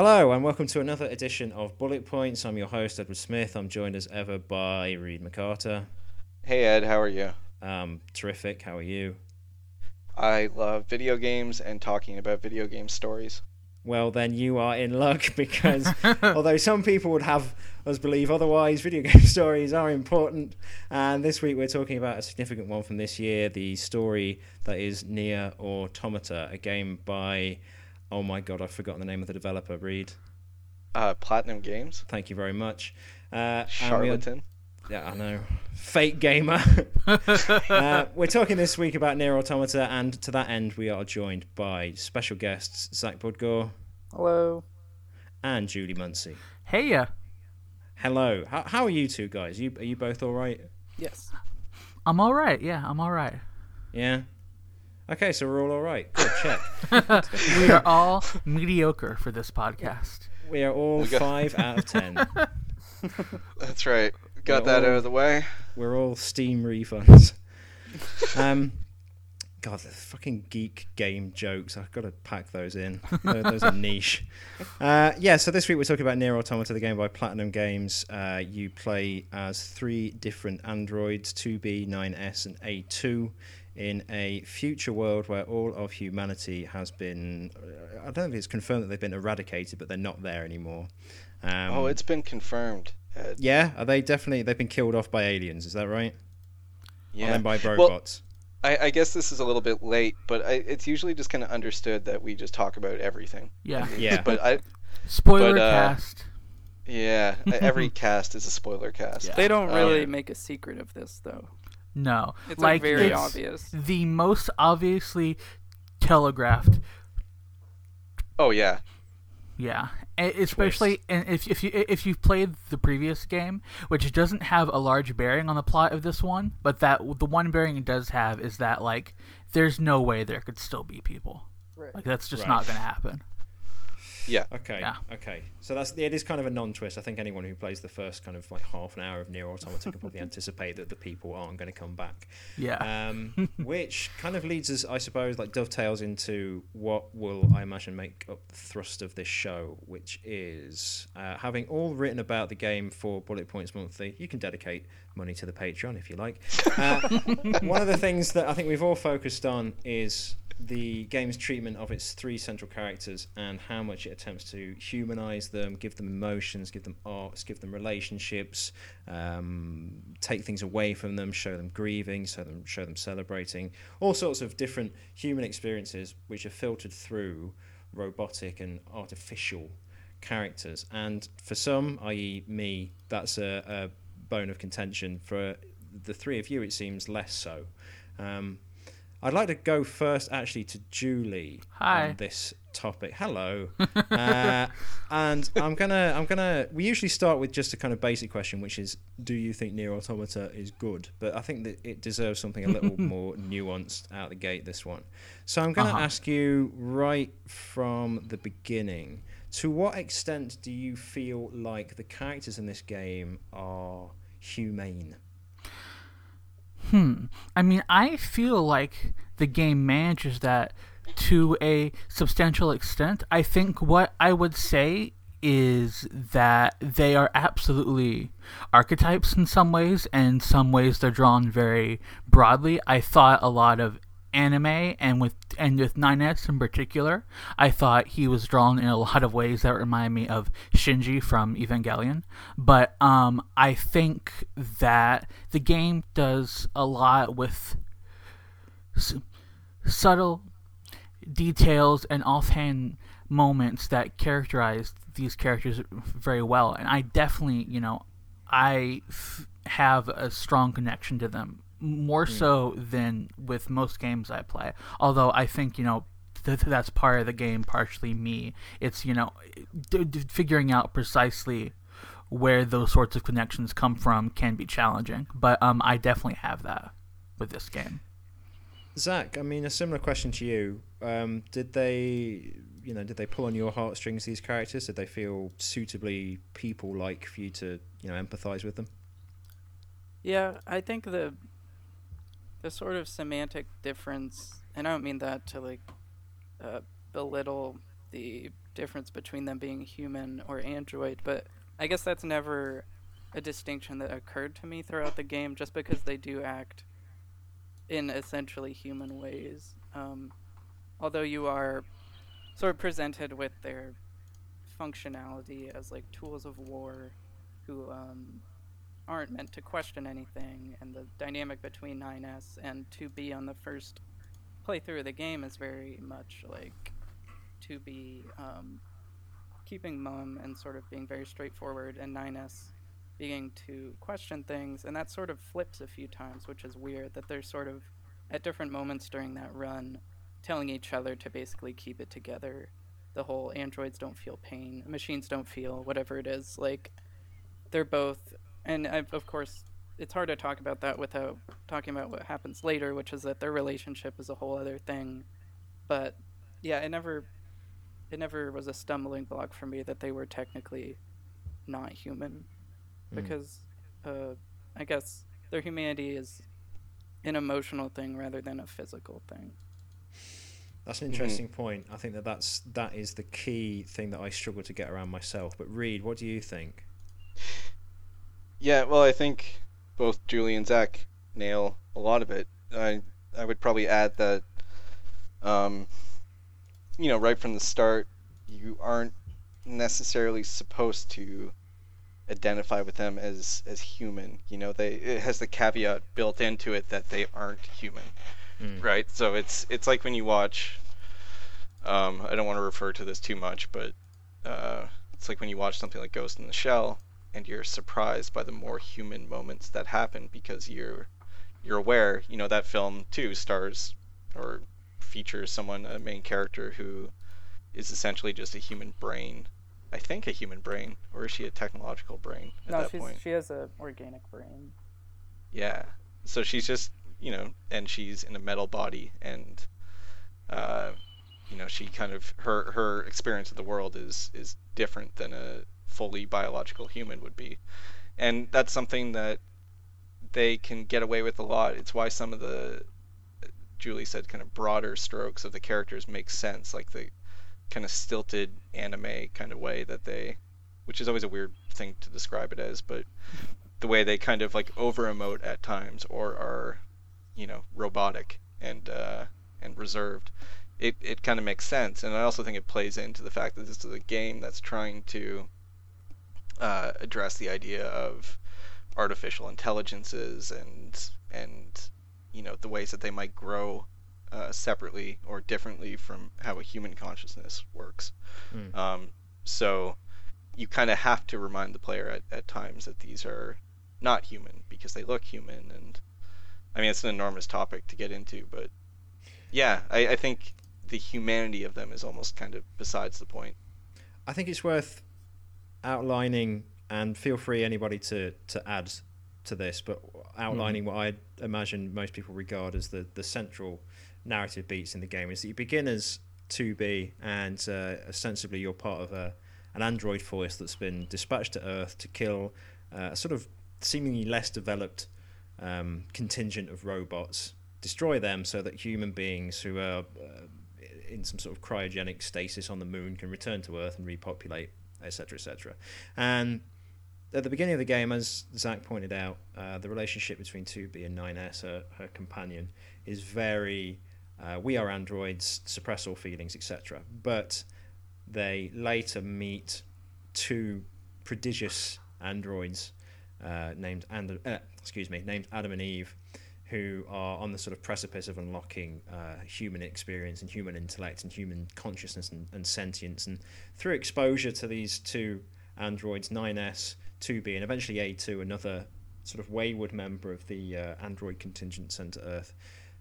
Hello, and welcome to another edition of Bullet Points. I'm your host, Edward Smith. I'm joined as ever by Reed McCarter. Hey Ed, how are you? Um, terrific. How are you? I love video games and talking about video game stories. Well, then you are in luck because although some people would have us believe otherwise, video game stories are important. And this week we're talking about a significant one from this year the story that is Nier Automata, a game by, oh my god, I've forgotten the name of the developer, Reed. Uh, Platinum Games. Thank you very much. Uh, and we are- Charlatan. Yeah, I know. Fake gamer. uh, we're talking this week about Nier Automata, and to that end, we are joined by special guests Zach Budgore Hello. and Julie Muncie. Hey, uh, Hello. How, how are you two guys? You are you both all right? Yes. I'm all right. Yeah, I'm all right. Yeah. Okay, so we're all all right. Good check. We are all mediocre for this podcast. We are all We got- five out of ten. That's right. Got We're that out of the way. We're all Steam refunds. Um, God, the fucking geek game jokes. I've got to pack those in. Those those are niche. Uh, yeah, so this week we're talking about Nier Automata, the game by Platinum Games. Uh, you play as three different androids, 2B, 9S, and A2, in a future world where all of humanity has been. uh, I don't know if it's confirmed that they've been eradicated, but they're not there anymore. Um, oh, it's been confirmed. Ed. Yeah, are they definitely. They've been killed off by aliens, is that right? Or Yeah. then by Well, robots? I, I guess this is a little bit late, but I, it's usually just kind of understood that we just talk about everything. Yeah. Yeah. But I, Spoiler But, uh, cast. yeah, every cast is a spoiler cast. Yeah. They don't Um, really make a secret of this, though. No. It's like, very it's obvious. The most obviously telegraphed. Oh yeah. Yeah. Especially and if if you if you've played the previous game, which doesn't have a large bearing on the plot of this one, but that the one bearing it does have is that like there's no way there could still be people. Right. Like that's just Right. not going to happen. Yeah. Okay. Yeah. Okay. So that's it is kind of a non-twist. I think anyone who plays the first kind of like half an hour of Nier Automata can probably anticipate that the people aren't going to come back. Yeah. Um, which kind of leads us, I suppose, like dovetails into what will I imagine make up the thrust of this show, which is uh, having all written about the game for Bullet Points Monthly. You can dedicate money to the Patreon if you like. Uh, one of the things that I think we've all focused on is the game's treatment of its three central characters and how much it attempts to humanize them, give them emotions, give them arcs, give them relationships, um, take things away from them, show them grieving, show them show them celebrating, all sorts of different human experiences which are filtered through robotic and artificial characters. And for some, i.e., me, that's a, a bone of contention. For the three of you, it seems less so. Um, I'd like to go first, actually, to Julie Hi. on this topic. Hello, uh, and I'm gonna, I'm gonna. We usually start with just a kind of basic question, which is, do you think Nier Automata is good? But I think that it deserves something a little more nuanced out the gate. This one, so I'm gonna Uh-huh. ask you right from the beginning. To what extent do you feel like the characters in this game are humane? Hmm. I mean, I feel like the game manages that to a substantial extent. I think what I would say is that they are absolutely archetypes in some ways, and some ways they're drawn very broadly. I thought a lot of anime and with and with 9S in particular, I thought he was drawn in a lot of ways that remind me of Shinji from Evangelion. But um, I think that the game does a lot with s- subtle details and offhand moments that characterize these characters very well and i definitely you know i f- have a strong connection to them more so than with most games i play although i think you know th- that's part of the game partially me it's you know d- d- figuring out precisely where those sorts of connections come from can be challenging but um i definitely have that with this game Zach, I mean, a similar question to you. Um, did they, you know, did they pull on your heartstrings? These characters, did they feel suitably people-like for you to, you know, empathize with them? Yeah, I think the the sort of semantic difference, and I don't mean that to like uh, belittle the difference between them being human or android, but I guess that's never a distinction that occurred to me throughout the game, just because they do act in essentially human ways. Um, although you are sort of presented with their functionality as like tools of war who um, aren't meant to question anything, and the dynamic between 9S and 2B on the first playthrough of the game is very much like 2B um, keeping mum and sort of being very straightforward, and 9S beginning to question things, and that sort of flips a few times, which is weird that they're sort of at different moments during that run telling each other to basically keep it together. The whole androids don't feel pain, machines don't feel whatever it is. Like they're both, and I've, of course, it's hard to talk about that without talking about what happens later, which is that their relationship is a whole other thing. But yeah, it never, it never was a stumbling block for me that they were technically not human, because uh, I guess their humanity is an emotional thing rather than a physical thing. That's an interesting point. I think that that's that is the key thing that I struggle to get around myself. But Reed, what do you think? Yeah, well, I think both Julie and Zach nail a lot of it. I I would probably add that, um, you know, right from the start, you aren't necessarily supposed to identify with them as as human. You know, they it has the caveat built into it that they aren't human, Mm. right? So it's it's like when you watch. Um, I don't want to refer to this too much, but uh, it's like when you watch something like Ghost in the Shell, and you're surprised by the more human moments that happen because you're you're aware. You know that film too stars or features someone, a main character who is essentially just a human brain. I think a human brain, or is she a technological brain at no, that she's, point? she has an organic brain. Yeah. So she's just, you know, and she's in a metal body, and, uh, you know, she kind of her her experience of the world is is different than a fully biological human would be, and that's something that they can get away with a lot. It's why some of the Julie said kind of broader strokes of the characters make sense, like the kind of stilted anime kind of way that they, which is always a weird thing to describe it as, but the way they kind of like over emote at times or are, you know, robotic and uh, and reserved. It it kind of makes sense, and I also think it plays into the fact that this is a game that's trying to uh, address the idea of artificial intelligences and and you know the ways that they might grow uh, separately or differently from how a human consciousness works. Mm. Um, so you kind of have to remind the player at, at times that these are not human because they look human and I mean it's an enormous topic to get into but yeah I, I think the humanity of them is almost kind of besides the point I think it's worth outlining, and feel free anybody to to add to this, but outlining what I imagine most people regard as the the central narrative beats in the game is that you begin as 2B, and uh, ostensibly you're part of a an android force that's been dispatched to Earth to kill uh, a sort of seemingly less developed um, contingent of robots, destroy them so that human beings who are uh, in some sort of cryogenic stasis on the moon can return to Earth and repopulate, etc., etc. And at the beginning of the game, as Zach pointed out, uh, the relationship between 2B and 9S, her, her companion, is very uh, we are androids, suppress all feelings, etc. But they later meet two prodigious androids uh, named and uh, excuse me named Adam and Eve, who are on the sort of precipice of unlocking uh, human experience and human intellect and human consciousness and, and sentience. And through exposure to these two androids, 9S, 2B, and eventually A2, another sort of wayward member of the uh, android contingent sent to Earth,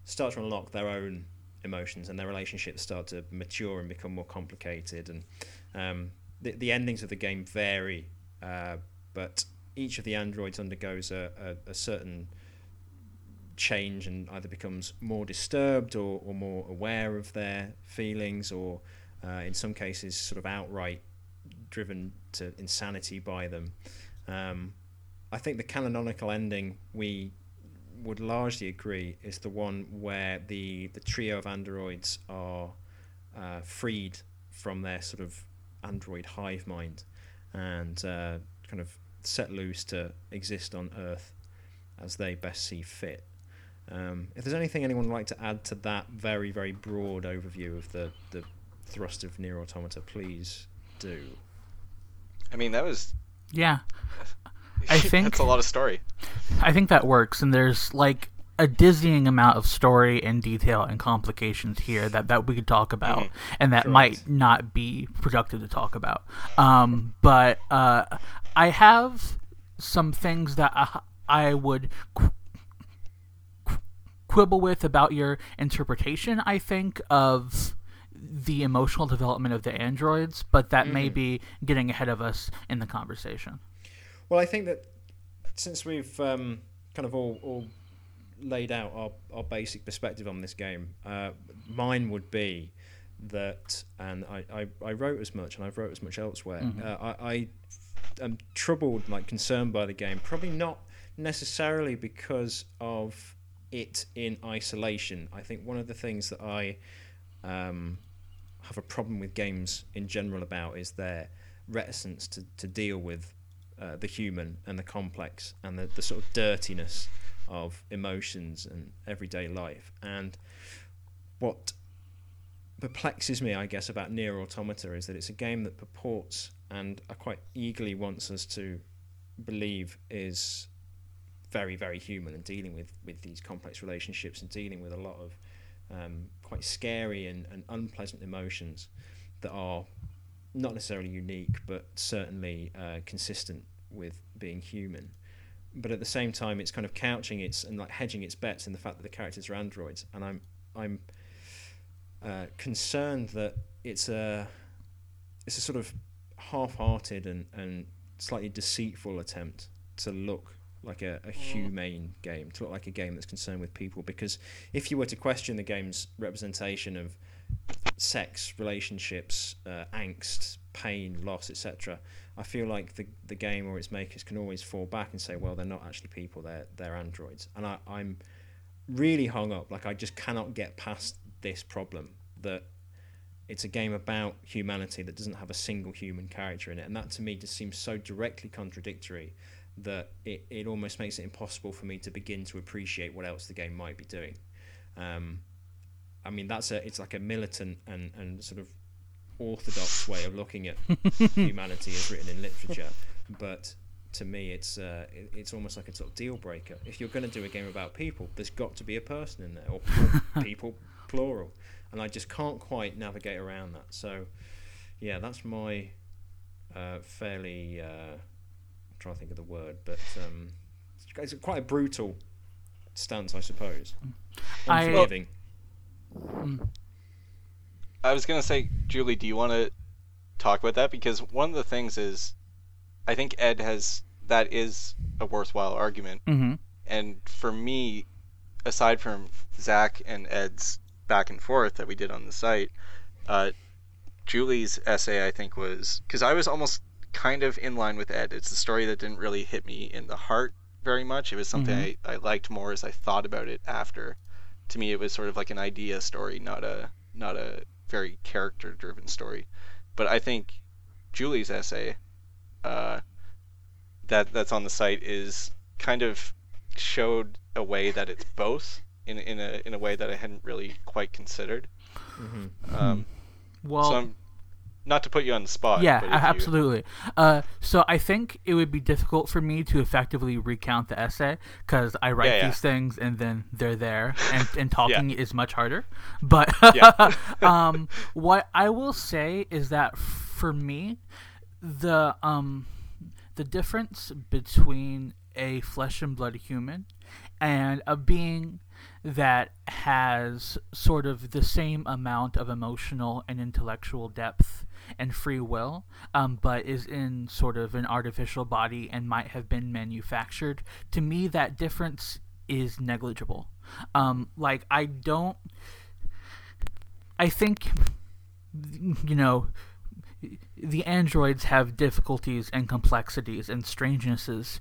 start to unlock their own emotions and their relationships start to mature and become more complicated. And um, the, the endings of the game vary, uh, but each of the androids undergoes a, a, a certain change and either becomes more disturbed or, or more aware of their feelings or uh, in some cases sort of outright driven to insanity by them. Um, I think the canonical ending we would largely agree is the one where the, the trio of androids are uh, freed from their sort of android hive mind and uh, kind of set loose to exist on Earth as they best see fit. Um, if there's anything anyone would like to add to that very, very broad overview of the, the thrust of Nier Automata, please do. I mean, that was. Yeah. I think that's a lot of story. I think that works, and there's like a dizzying amount of story and detail and complications here that, that we could talk about, Mhm. and that Correct. might not be productive to talk about. Um, but uh, I have some things that I, I would qu- qu- quibble with about your interpretation. I think of the emotional development of the androids, but that may Mhm. be getting ahead of us in the conversation. Well, I think that since we've um, kind of all, all laid out our, our basic perspective on this game, uh, mine would be that, and I, I, I wrote as much, and I've wrote as much elsewhere. Mhm. Uh, I, I am troubled, like concerned by the game. Probably not necessarily because of it in isolation. I think one of the things that I um, have a problem with games in general about is their reticence to, to deal with uh, the human and the complex and the, the sort of dirtiness of emotions and everyday life. And what perplexes me, I guess, about Nier Automata is that it's a game that purports and quite eagerly wants us to believe is very, very human and dealing with, with these complex relationships and dealing with a lot of um, quite scary and, and unpleasant emotions that are not necessarily unique, but certainly uh, consistent with being human. But at the same time, it's kind of couching its and like hedging its bets in the fact that the characters are androids, and I'm I'm uh, concerned that it's a it's a sort of half-hearted and, and slightly deceitful attempt to look like a, a humane game, to look like a game that's concerned with people. Because if you were to question the game's representation of sex, relationships, uh, angst, pain, loss, etc., I feel like the the game or its makers can always fall back and say, well, they're not actually people; they're they're androids. And I, I'm really hung up. Like I just cannot get past this problem that it's a game about humanity that doesn't have a single human character in it, and that to me just seems so directly contradictory that it, it almost makes it impossible for me to begin to appreciate what else the game might be doing. Um, I mean, that's a it's like a militant and, and sort of orthodox way of looking at humanity as written in literature, but to me, it's uh, it, it's almost like a sort of deal breaker. If you're going to do a game about people, there's got to be a person in there, or, or people plural, and I just can't quite navigate around that. So, yeah, that's my uh, fairly. Uh, trying to think of the word, but um, it's quite a brutal stance, I suppose. I- Unforgiving. Mm. I was gonna say, Julie, do you want to talk about that? Because one of the things is, I think Ed has that is a worthwhile argument, Mm-hmm. and for me, aside from Zach and Ed's back and forth that we did on the site, uh, Julie's essay I think was because I was almost kind of in line with Ed. It's a story that didn't really hit me in the heart very much. It was something Mhm. I, I liked more as I thought about it after. To me, it was sort of like an idea story, not a not a very character driven story. But I think Julie's essay, uh, that that's on the site is kind of showed a way that it's both in in a in a way that I hadn't really quite considered. hmm Um, Well, so I'm, not to put you on the spot. yeah, but a- you- absolutely. Uh, so I think it would be difficult for me to effectively recount the essay because I write Yeah, yeah. these things and then they're there, and, and talking is much harder. But um, what I will say is that for me, the um, the difference between a flesh and blood human and a being that has sort of the same amount of emotional and intellectual depth and free will, um, but is in sort of an artificial body and might have been manufactured. To me, that difference is negligible. Um, like, I don't. I think, you know, the androids have difficulties and complexities and strangenesses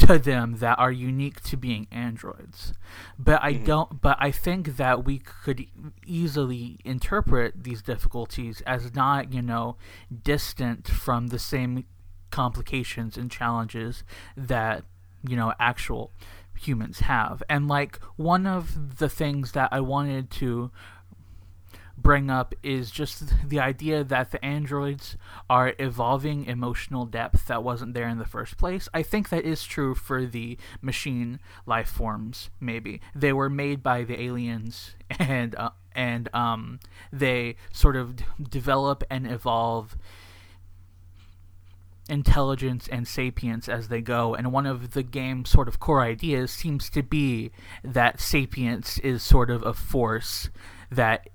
to them that are unique to being androids. But I mm-hmm. don't but I think that we could easily interpret these difficulties as not, you know, distant from the same complications and challenges that, you know, actual humans have. And like one of the things that I wanted to bring up is just the idea that the androids are evolving emotional depth that wasn't there in the first place. I think that is true for the machine life forms. Maybe they were made by the aliens, and uh, and um, they sort of d- develop and evolve intelligence and sapience as they go and one of the game's sort of core ideas seems to be that sapience is sort of a force that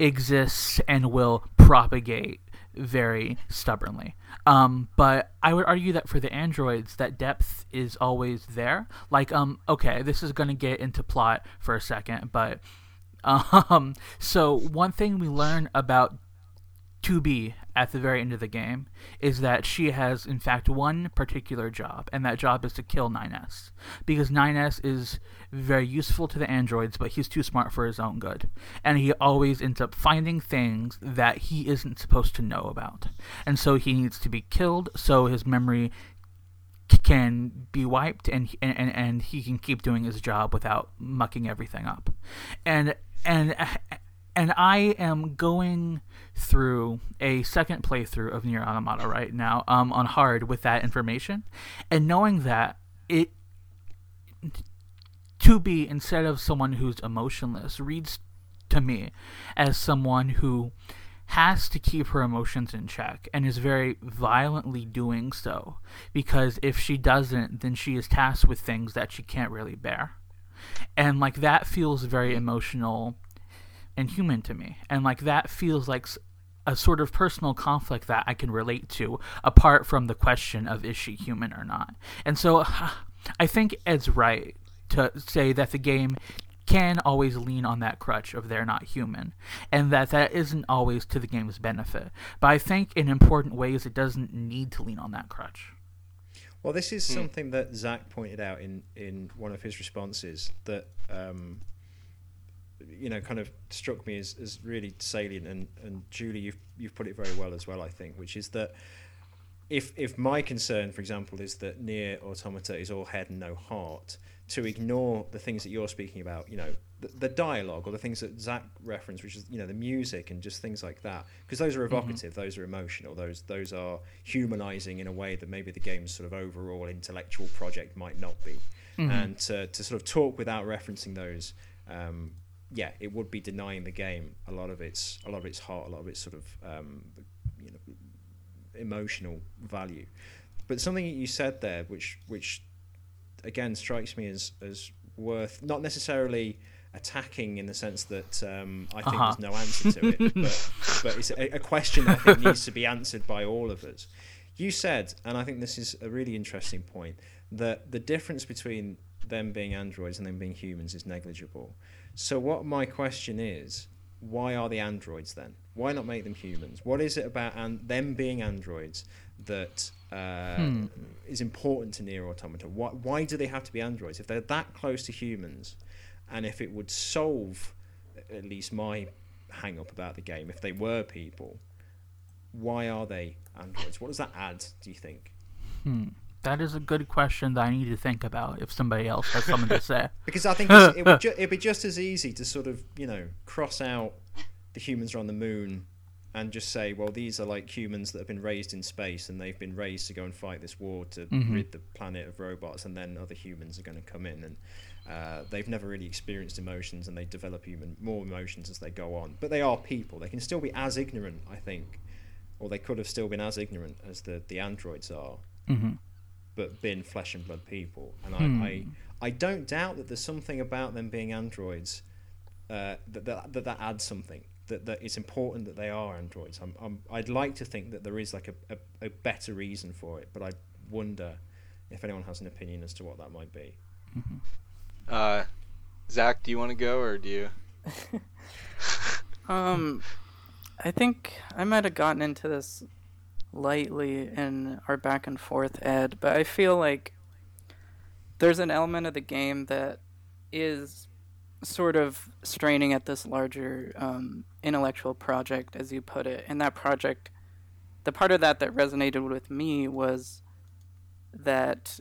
exists and will propagate very stubbornly. Um, but I would argue that for the androids, that depth is always there. Like, um, okay, this is going to get into plot for a second, but um, so one thing we learn about 2B at the very end of the game is that she has, in fact, one particular job, and that job is to kill 9S. Because 9S is very useful to the androids, but he's too smart for his own good. And he always ends up finding things that he isn't supposed to know about. And so he needs to be killed so his memory can be wiped and, and and he can keep doing his job without mucking everything up. And and and I am going through a second playthrough of Nier Automata right now um, on hard with that information, and knowing that it to be instead of someone who's emotionless reads to me as someone who has to keep her emotions in check and is very violently doing so because if she doesn't then she is tasked with things that she can't really bear. And like that feels very emotional and human to me. And like that feels like a sort of personal conflict that I can relate to apart from the question of is she human or not. And so I think Ed's right to say that the game can always lean on that crutch of they're not human and that that isn't always to the game's benefit. But I think in important ways it doesn't need to lean on that crutch. Well, this is hmm. something that Zach pointed out in, in one of his responses that um, you know, kind of struck me as, as really salient. And, and Julie, you've you've put it very well as well, I think, which is that if if my concern, for example, is that Nier Automata is all head and no heart, to ignore the things that you're speaking about, you know, the, the dialogue or the things that Zach referenced, which is you know the music and just things like that, because those are mm-hmm. evocative, mm-hmm. those are emotional, those those are humanizing in a way that maybe the game's sort of overall intellectual project might not be, mm-hmm. and to to sort of talk without referencing those. Um, yeah, it would be denying the game a lot of its a lot of its heart, a lot of its sort of um, you know emotional value. But something that you said there, which which again strikes me as as worth not necessarily attacking in the sense that um, I think uh-huh. there's no answer to it, but, but it's a, a question that I think needs to be answered by all of us. You said, and I think this is a really interesting point, that the difference between them being androids and them being humans is negligible. So what my question is, why are the androids then? Why not make them humans? What is it about an- them being androids that uh, hmm. is important to Nier Automata? Why, why do they have to be androids? If they're that close to humans, and if it would solve at least my hang up about the game, if they were people, why are they androids? What does that add, do you think? Hmm. That is a good question that I need to think about if somebody else has something to say. because I think it would ju- it'd be just as easy to sort of, you know, cross out the humans are on the moon and just say, well, these are like humans that have been raised in space and they've been raised to go and fight this war to mm-hmm. rid the planet of robots, and then other humans are going to come in and uh, they've never really experienced emotions and they develop even more emotions as they go on. But they are people. They can still be as ignorant, I think, or they could have still been as ignorant as the the androids are. Mm-hmm but been flesh and blood people. And hmm. I, I, I don't doubt that there's something about them being androids uh, that, that, that that adds something. That, that it's important that they are androids. I'm, I'm, I'd like to think that there is like a, a, a better reason for it, but I wonder if anyone has an opinion as to what that might be. Mm-hmm. Uh, Zach, do you want to go or do you? um, I think I might have gotten into this lightly in our back and forth ed, but I feel like there's an element of the game that is sort of straining at this larger um, intellectual project, as you put it. And that project, the part of that that resonated with me was that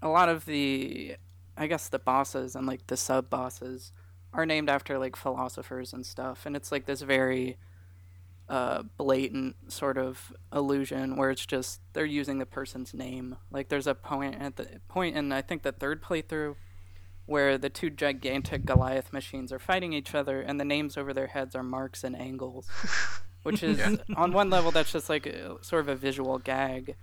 a lot of the, I guess, the bosses and like the sub bosses are named after like philosophers and stuff. And it's like this very uh, blatant sort of illusion where it's just they're using the person's name. Like there's a point at the point in I think the third playthrough where the two gigantic Goliath machines are fighting each other, and the names over their heads are Marx and Engels, which is yeah. on one level that's just like a, sort of a visual gag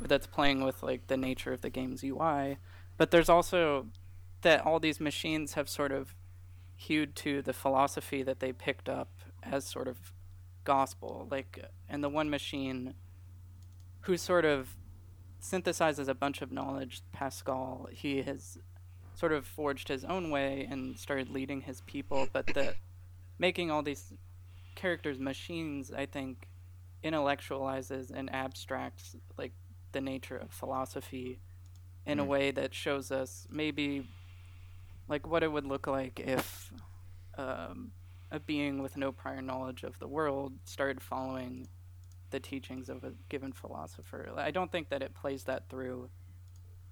that's playing with like the nature of the game's UI. But there's also that all these machines have sort of hewed to the philosophy that they picked up as sort of gospel. Like, and the one machine who sort of synthesizes a bunch of knowledge, Pascal, he has sort of forged his own way and started leading his people, but the making all these characters machines, I think, intellectualizes and abstracts like the nature of philosophy in mm. a way that shows us maybe like what it would look like if um, a being with no prior knowledge of the world started following the teachings of a given philosopher. I don't think that it plays that through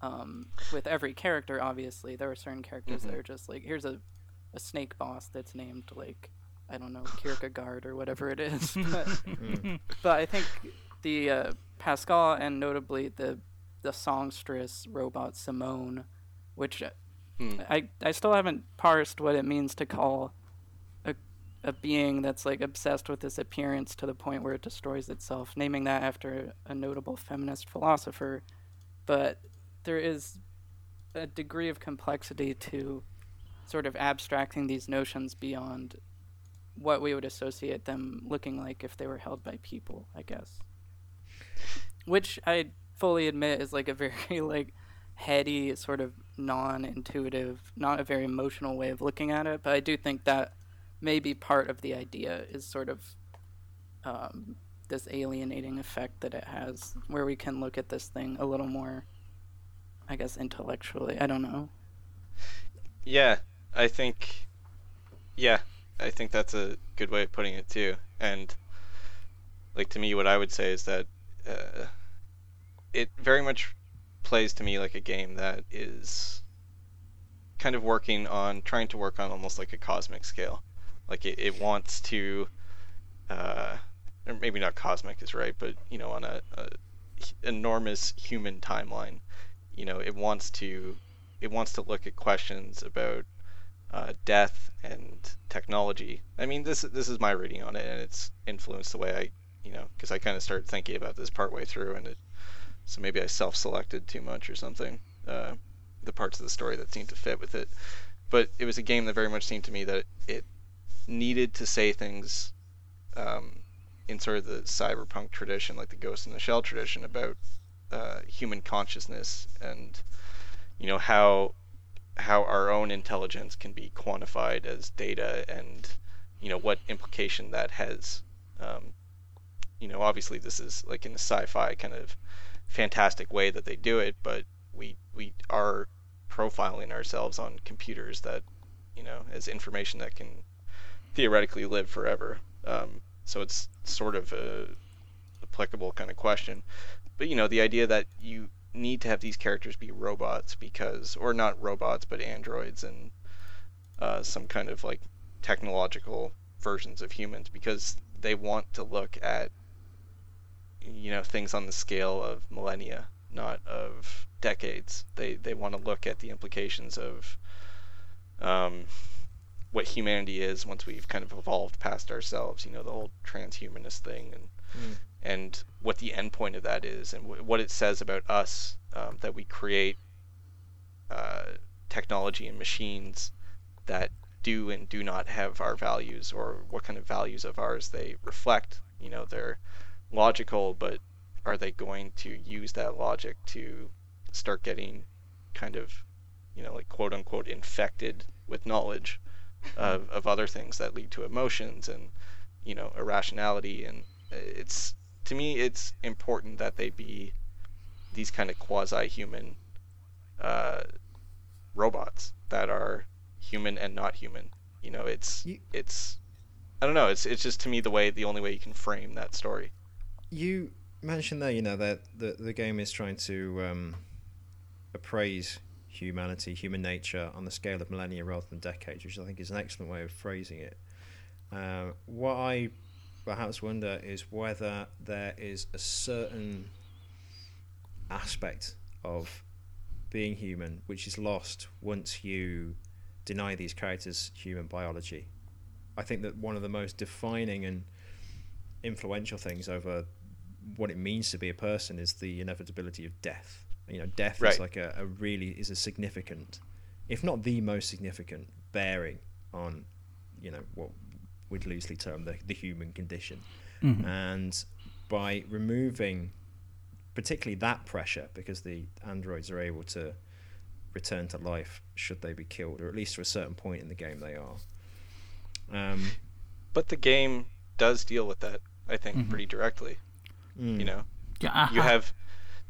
um, with every character. Obviously, there are certain characters mm-hmm. that are just like here's a a snake boss that's named like I don't know Kierkegaard or whatever it is. but, mm. but I think the uh, Pascal and notably the the songstress robot Simone, which mm. I I still haven't parsed what it means to call a being that's like obsessed with this appearance to the point where it destroys itself, naming that after a notable feminist philosopher. But there is a degree of complexity to sort of abstracting these notions beyond what we would associate them looking like if they were held by people, I guess. Which I fully admit is like a very like heady sort of non-intuitive, not a very emotional way of looking at it, but I do think that maybe part of the idea is sort of um, this alienating effect that it has, where we can look at this thing a little more, I guess, intellectually. I don't know. Yeah, I think. Yeah, I think that's a good way of putting it too. And like to me, what I would say is that uh, it very much plays to me like a game that is kind of working on trying to work on almost like a cosmic scale like it, it wants to, uh, or maybe not cosmic is right, but you know, on a, a enormous human timeline, you know, it wants to it wants to look at questions about uh, death and technology. I mean, this this is my reading on it, and it's influenced the way I, you know, because I kind of started thinking about this partway through, and it, so maybe I self-selected too much or something. Uh, the parts of the story that seemed to fit with it, but it was a game that very much seemed to me that it needed to say things um, in sort of the cyberpunk tradition, like the Ghost in the Shell tradition, about uh, human consciousness and you know how how our own intelligence can be quantified as data and you know what implication that has. Um, you know, obviously this is like in a sci-fi kind of fantastic way that they do it, but we we are profiling ourselves on computers that you know as information that can theoretically live forever. Um, so it's sort of a applicable kind of question. But you know, the idea that you need to have these characters be robots because, or not robots, but androids and uh, some kind of like technological versions of humans because they want to look at you know things on the scale of millennia, not of decades. They they want to look at the implications of um, what humanity is once we've kind of evolved past ourselves. You know, the whole transhumanist thing, and mm. and what the end point of that is, and w- what it says about us um, that we create uh, technology and machines that do and do not have our values, or what kind of values of ours they reflect. You know, they're logical, but are they going to use that logic to start getting kind of, you know, like quote unquote infected with knowledge? Of, of other things that lead to emotions and you know irrationality and it's to me it's important that they be these kind of quasi-human uh, robots that are human and not human. You know, it's You- it's I don't know. It's it's just to me the way the only way you can frame that story. You mentioned there, you know, that the the game is trying to um, appraise humanity, human nature on the scale of millennia rather than decades, which I think is an excellent way of phrasing it. Uh, what I perhaps wonder is whether there is a certain aspect of being human which is lost once you deny these characters human biology. I think that one of the most defining and influential things over what it means to be a person is the inevitability of death. You know, death Right. is like a, a really is a significant, if not the most significant, bearing on, you know, what we'd loosely term the, the human condition. Mhm. And by removing particularly that pressure, because the androids are able to return to life should they be killed, or at least to a certain point in the game they are. Um, But the game does deal with that, I think, Mhm. pretty directly. mm, You know, Yeah, you I- I- have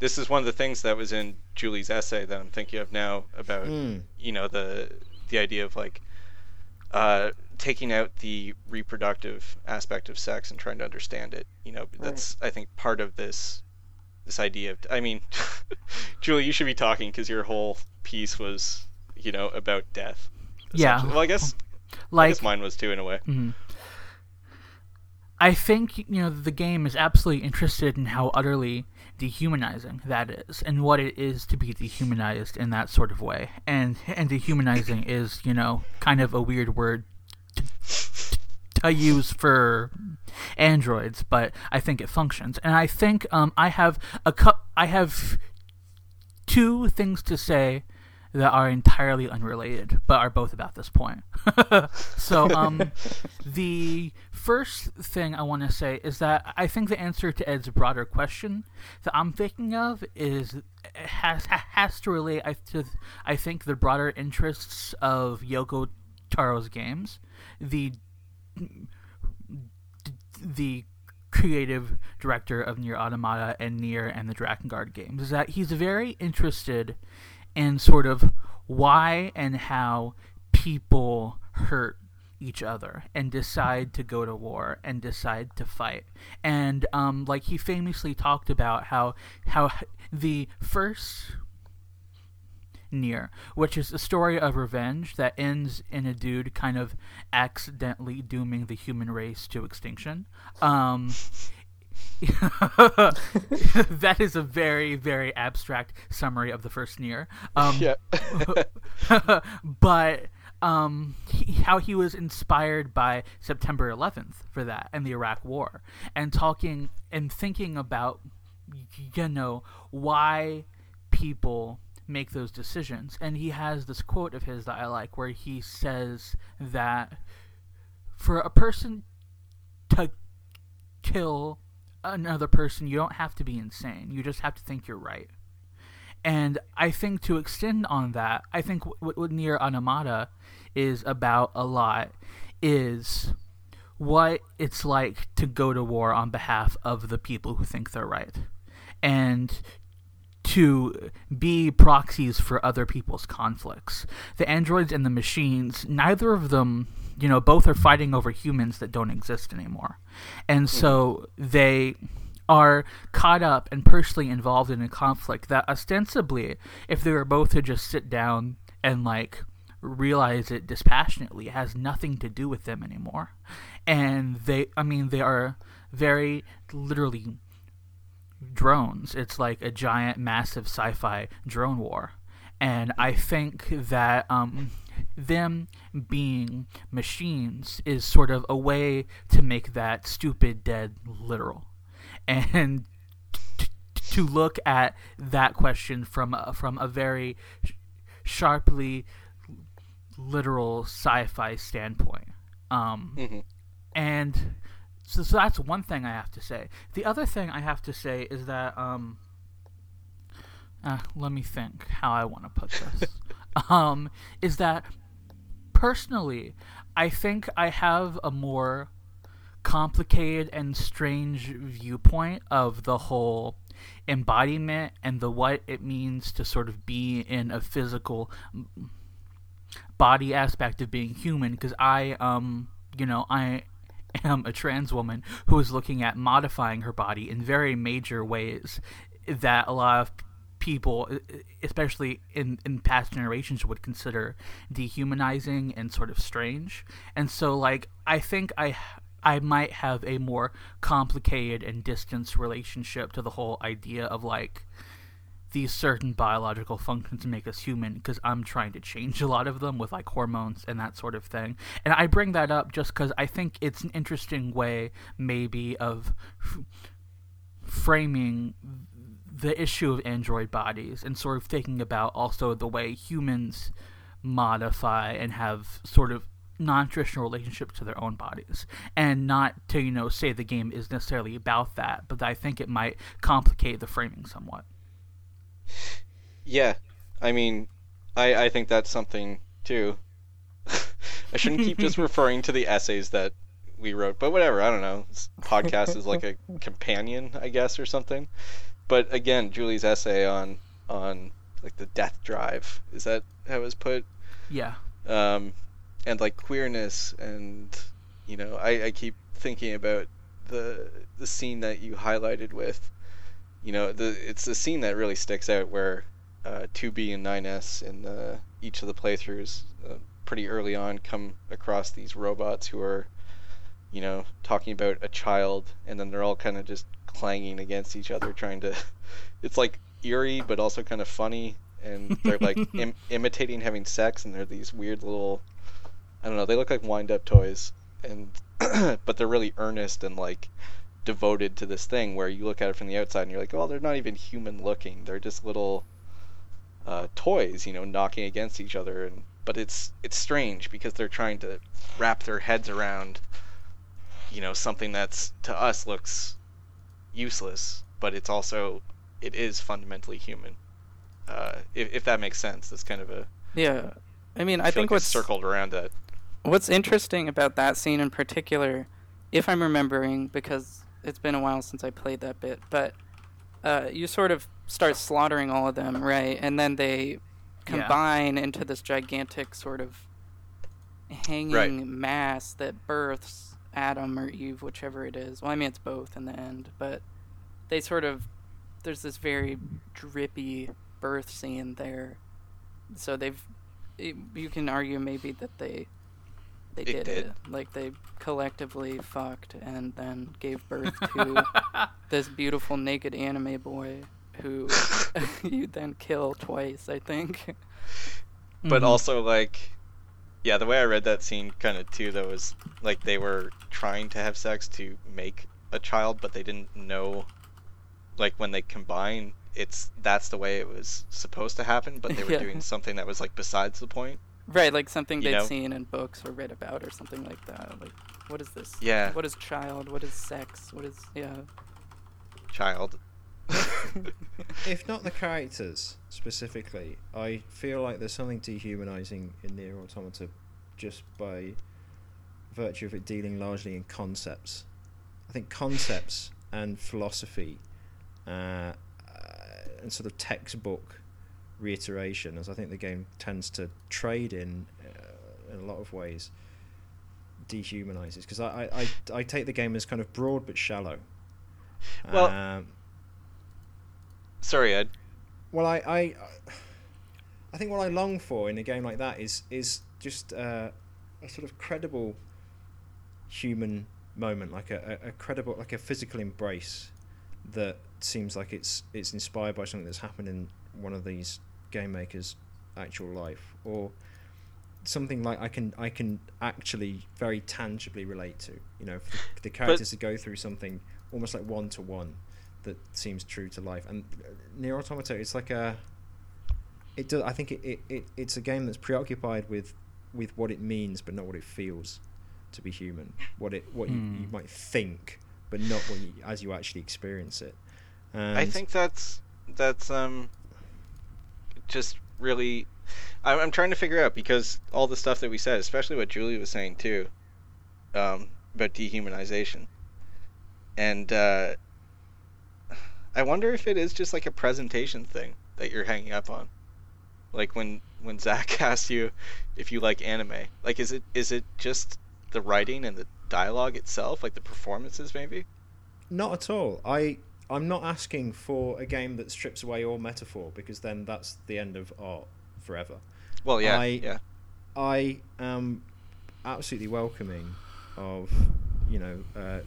this is one of the things that was in Julie's essay that I'm thinking of now about mm, you know the the idea of like uh, taking out the reproductive aspect of sex and trying to understand it. You know, that's I think part of this this idea of. I mean, Julie, you should be talking because your whole piece was you know about death. Yeah. Well, I guess I guess mine was too in a way. Mhm. I think you know the game is absolutely interested in how utterly dehumanizing that is, and what it is to be dehumanized in that sort of way. And and dehumanizing is you know kind of a weird word to, to use for androids, but I think it functions. And I think um, I have a cup. I have two things to say that are entirely unrelated, but are both about this point. so, um, the first thing I want to say is that I think the answer to Ed's broader question that I'm thinking of is has has to relate I to I think the broader interests of Yoko Taro's games, the the creative director of Nier Automata and Nier and the Drakengard games is that he's very interested in sort of why and how people hurt each other and decide to go to war and decide to fight and um, like he famously talked about how how the first Nier, which is a story of revenge that ends in a dude kind of accidentally dooming the human race to extinction. Um, that is a very, very abstract summary of the first Nier. Um, Yeah. but um, he, how he was inspired by September 11th for that and the Iraq War, and talking and thinking about, you know, why people make those decisions. And he has this quote of his that I like where he says that for a person to kill another person, you don't have to be insane. You just have to think you're right. And I think to extend on that, I think what, what Nier Automata is about a lot is what it's like to go to war on behalf of the people who think they're right. And to be proxies for other people's conflicts. The androids and the machines, neither of them, you know, both are fighting over humans that don't exist anymore. And hmm. so they are caught up and personally involved in a conflict that ostensibly, if they were both to just sit down and like realize it dispassionately, it has nothing to do with them anymore. And they, I mean, they are very literally drones. It's like a giant, massive sci-fi drone war, and I think that um, them being machines is sort of a way to make that stupid dead literal, and t- to look at that question from a, from a very sh- sharply literal sci-fi standpoint. Um, Mhm. and so, so that's one thing I have to say. The other thing I have to say is that um, uh, let me think how I want to put this. um, is that personally, I think I have a more complicated and strange viewpoint of the whole embodiment and the what it means to sort of be in a physical body aspect of being human because I um you know I am a trans woman who is looking at modifying her body in very major ways that a lot of people, especially in, in past generations, would consider dehumanizing and sort of strange. And so, like, I think I I might have a more complicated and distant relationship to the whole idea of like these certain biological functions make us human because I'm trying to change a lot of them with like hormones and that sort of thing. And I bring that up just because I think it's an interesting way, maybe, of f- framing the issue of android bodies and sort of thinking about also the way humans modify and have sort of non-traditional relationships to their own bodies and not to you know say the game is necessarily about that but i think it might complicate the framing somewhat yeah, I mean, I I think that's something too. I shouldn't keep just referring to the essays that we wrote, but whatever. I don't know. This podcast is like a companion, I guess, or something. But again, Julie's essay on on like the death drive is that how it was put? Yeah. Um, and like queerness, and you know, I I keep thinking about the the scene that you highlighted with you know, the it's the scene that really sticks out where uh, 2B and 9S in the, each of the playthroughs uh, pretty early on come across these robots who are, you know, talking about a child, and then they're all kind of just clanging against each other, trying to. It's like eerie, but also kind of funny, and they're like Im- imitating having sex, and they're these weird little. I don't know. They look like wind-up toys, and but they're really earnest and like devoted to this thing where you look at it from the outside and you're like, oh, they're not even human looking. They're just little uh, toys, you know, knocking against each other. And but it's it's strange because they're trying to wrap their heads around, you know, something that's to us looks useless, but it's also it is fundamentally human. Uh, if if that makes sense, that's kind of a yeah. I mean, I, I think like what's circled around that. What's interesting about that scene in particular, if I'm remembering, because it's been a while since I played that bit, but uh, you sort of start slaughtering all of them, right? And then they combine yeah. into this gigantic sort of hanging right. mass that births Adam or Eve, whichever it is. Well, I mean, it's both in the end, but they sort of there's this very drippy birth scene there. So they've you can argue maybe that they they did, did, it. Like they collectively fucked and then gave birth to this beautiful naked anime boy who you then kill twice, I think. But mm-hmm. also like yeah, the way I read that scene kind of too though was like they were trying to have sex to make a child, but they didn't know like when they combine it's that's the way it was supposed to happen, but they were yeah. doing something that was like besides the point. Right, like something they'd know? seen in books or read about or something like that. Like, what is this? Yeah. What is child? What is sex? What is yeah? Child. if not the characters specifically, I feel like there's something dehumanizing in NieR Automata just by virtue of it dealing largely in concepts. I think concepts and philosophy uh, uh, and sort of textbook reiteration, as I think the game tends to trade in uh, in a lot of ways, dehumanizes. Because I, I, I, take the game as kind of broad but shallow. Well, um, sorry, Ed. Well, I, I, I think what I long for in a game like that is is just uh, a sort of credible human moment, like a, a, a credible, like a physical embrace that seems like it's it's inspired by something that's happened in one of these game maker's actual life or something like I can I can actually very tangibly relate to. You know, for the, the characters but, to go through something almost like one to one that seems true to life. And NieR Automata, it's like a it does. I think it, it, it it's a game that's preoccupied with with what it means, but not what it feels to be human. What it what mm. you, you hmm. might think, but not what you, as you actually experience it. And I think that's that's um just really I'm trying to figure out because all the stuff that we said, especially what Julie was saying too, um, about dehumanization, and uh, I, wonder if it is just like a presentation thing that you're hanging up on. Like when when Zach asks you if you like anime, like is it is it just the writing and the dialogue itself, like the performances maybe? Not at all. I I'm not asking for a game that strips away all metaphor because then that's the end of art forever. Well, yeah, I- yeah. I am absolutely welcoming of you know uh,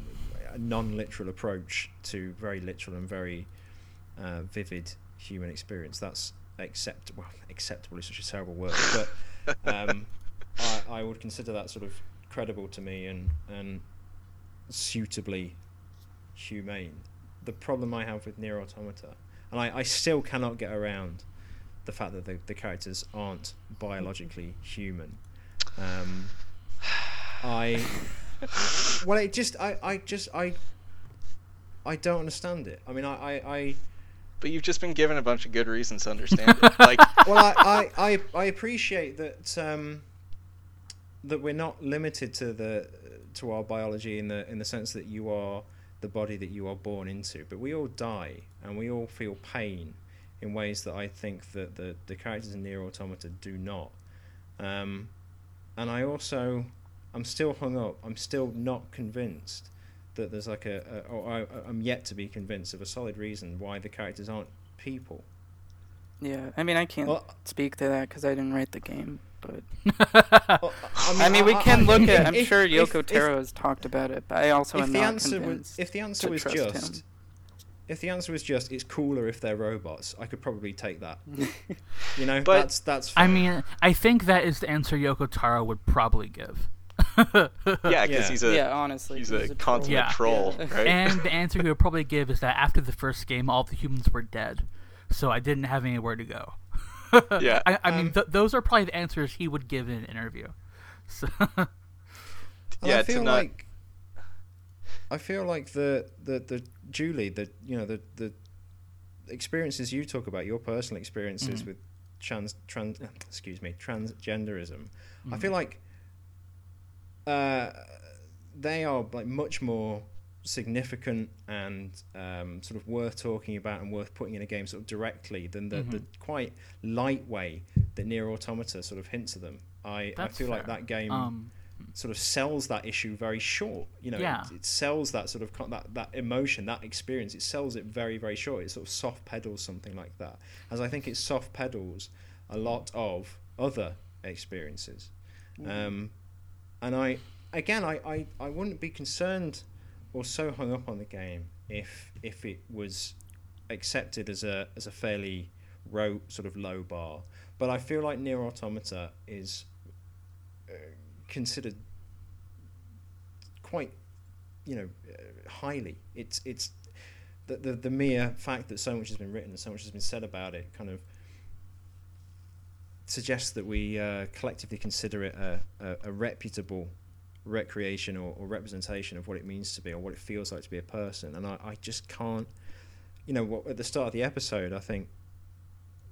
a non-literal approach to very literal and very uh, vivid human experience. That's accept well, acceptable is such a terrible word, but um, I, I would consider that sort of credible to me and and suitably humane. The problem I have with NieR Automata, and I, I still cannot get around the fact that the, the characters aren't biologically human. Um, I well, it just I, I just I I don't understand it. I mean, I, I, I But you've just been given a bunch of good reasons to understand it. Like, well, I, I, I, I appreciate that um, that we're not limited to the to our biology in the in the sense that you are the body that you are born into, but we all die and we all feel pain in ways that I think that the the characters in NieR Automata do not. Um, and I also I'm still hung up. I'm still not convinced that there's like a, a or I, I'm yet to be convinced of a solid reason why the characters aren't people. Yeah, I mean, I can't Well, speak to that because I didn't write the game, but Well, I mean, we can look at. I'm if- sure Yoko if- Taro has talked about it, but I also If am the not answer was, convinced. if the answer was just, him. if the answer was just, it's cooler if they're robots. I could probably take that. You know, But- that's that's. I mean, I think that is the answer Yoko Taro would probably give. yeah, because Yeah. he's a yeah, honestly, he's he's a troll. consummate Yeah. troll, Yeah. right? and the answer he would probably give is that after the first game, all the humans were dead, so I didn't have anywhere to go. Yeah. I, I mean, Um, th- those are probably the answers he would give in an interview. So, And yeah, I feel not- like I feel like the the the Julie, the you know the the experiences you talk about, your personal experiences Mm-hmm. with trans trans excuse me transgenderism. Mm-hmm. I feel like uh, they are like much more significant and um, sort of worth talking about and worth putting in a game sort of directly than the, the quite light way that NieR Automata sort of hints at them. I, I feel like that game um, sort of sells that issue very short. You know, Yeah. it, it sells that sort of con- that that emotion, that experience. It sells it very very short. It sort of soft pedals something like that, as I think it soft pedals a lot of other experiences. Um, and I again, I, I, I wouldn't be concerned or so hung up on the game if if it was accepted as a as a fairly low sort of low bar. But I feel like NieR Automata is uh, considered quite, you know, uh, highly. It's it's the, the the mere fact that so much has been written and so much has been said about it kind of suggests that we uh, collectively consider it a, a, a reputable recreation or, or representation of what it means to be or what it feels like to be a person. And I, I just can't, you know, what, at the start of the episode, I think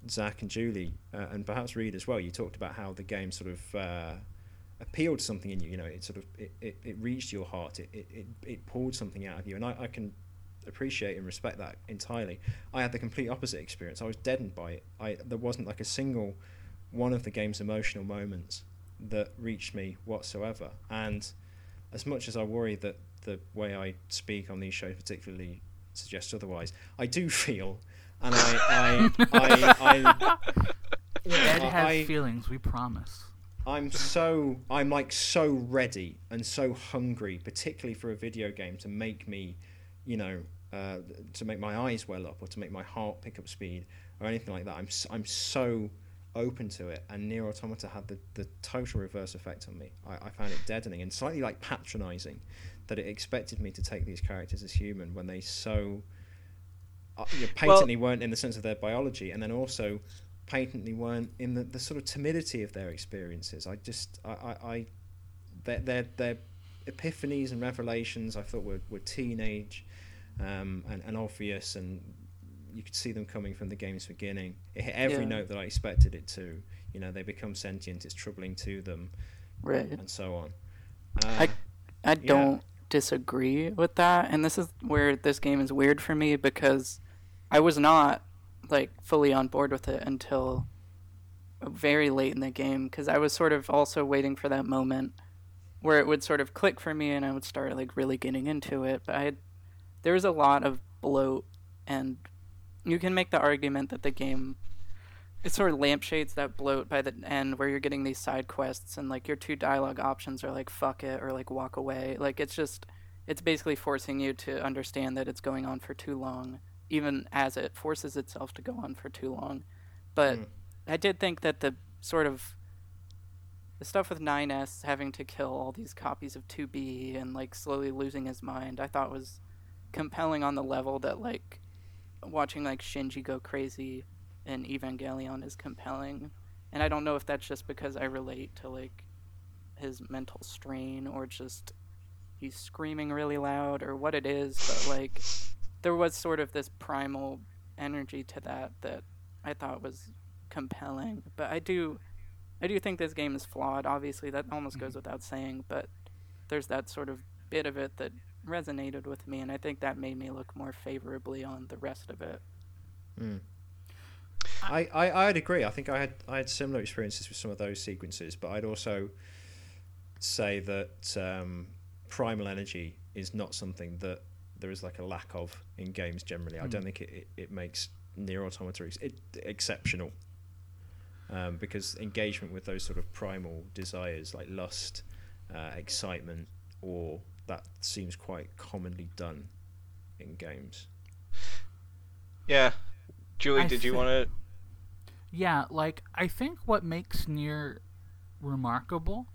Zach and Julie, uh, and perhaps Reed as well, you talked about how the game sort of uh, appealed to something in you. You know, it sort of it, it, it reached your heart. It, it, it, it pulled something out of you, and I, I can appreciate and respect that entirely. I had the complete opposite experience. I was deadened by it. I there wasn't like a single one of the game's emotional moments that reached me whatsoever. And as much as I worry that the way I speak on these shows particularly suggests otherwise, I do feel, and I, I, I, I, Ed has feelings. We promise. I'm so I'm like so ready and so hungry, particularly for a video game to make me, you know, uh, to make my eyes well up or to make my heart pick up speed or anything like that. I'm I'm so open to it, and NieR Automata had the, the total reverse effect on me. I, I found it deadening and slightly like patronising that it expected me to take these characters as human when they so uh, you know, patently weren't in the sense of their biology, and then also patently weren't in the, the sort of timidity of their experiences. I just, I, I, I their, their, their epiphanies and revelations I thought were, were teenage um, and, and obvious, and you could see them coming from the game's beginning. It hit every Yeah. note that I expected it to. You know, they become sentient, it's troubling to them, Right. and so on. Uh, I I yeah. don't disagree with that, and this is where this game is weird for me because I was not like fully on board with it until very late in the game because I was sort of also waiting for that moment where it would sort of click for me and I would start like really getting into it. But I had, there was a lot of bloat, and you can make the argument that the game it sort of lampshades that bloat by the end where you're getting these side quests and like your two dialogue options are like fuck it or like walk away. Like it's just it's basically forcing you to understand that it's going on for too long, even as it forces itself to go on for too long. But mm. I did think that the sort of the stuff with 9S having to kill all these copies of 2B and like slowly losing his mind, I thought was compelling on the level that like watching like Shinji go crazy in Evangelion is compelling. And I don't know if that's just because I relate to like his mental strain or just he's screaming really loud or what it is, but like there was sort of this primal energy to that that I thought was compelling. But I do I do think this game is flawed. Obviously, that almost goes mm-hmm. without saying, but there's that sort of bit of it that resonated with me, and I think that made me look more favorably on the rest of it. Mm. I, I I'd agree. I think I had I had similar experiences with some of those sequences, but I'd also say that um, primal energy is not something that there is like a lack of in games generally. Mm. I don't think it, it, it makes NieR Automata ex- it, exceptional um, because engagement with those sort of primal desires like lust, uh, excitement, or that seems quite commonly done in games. Yeah, Julie, I did you want to? Yeah, like I think what makes NieR remarkable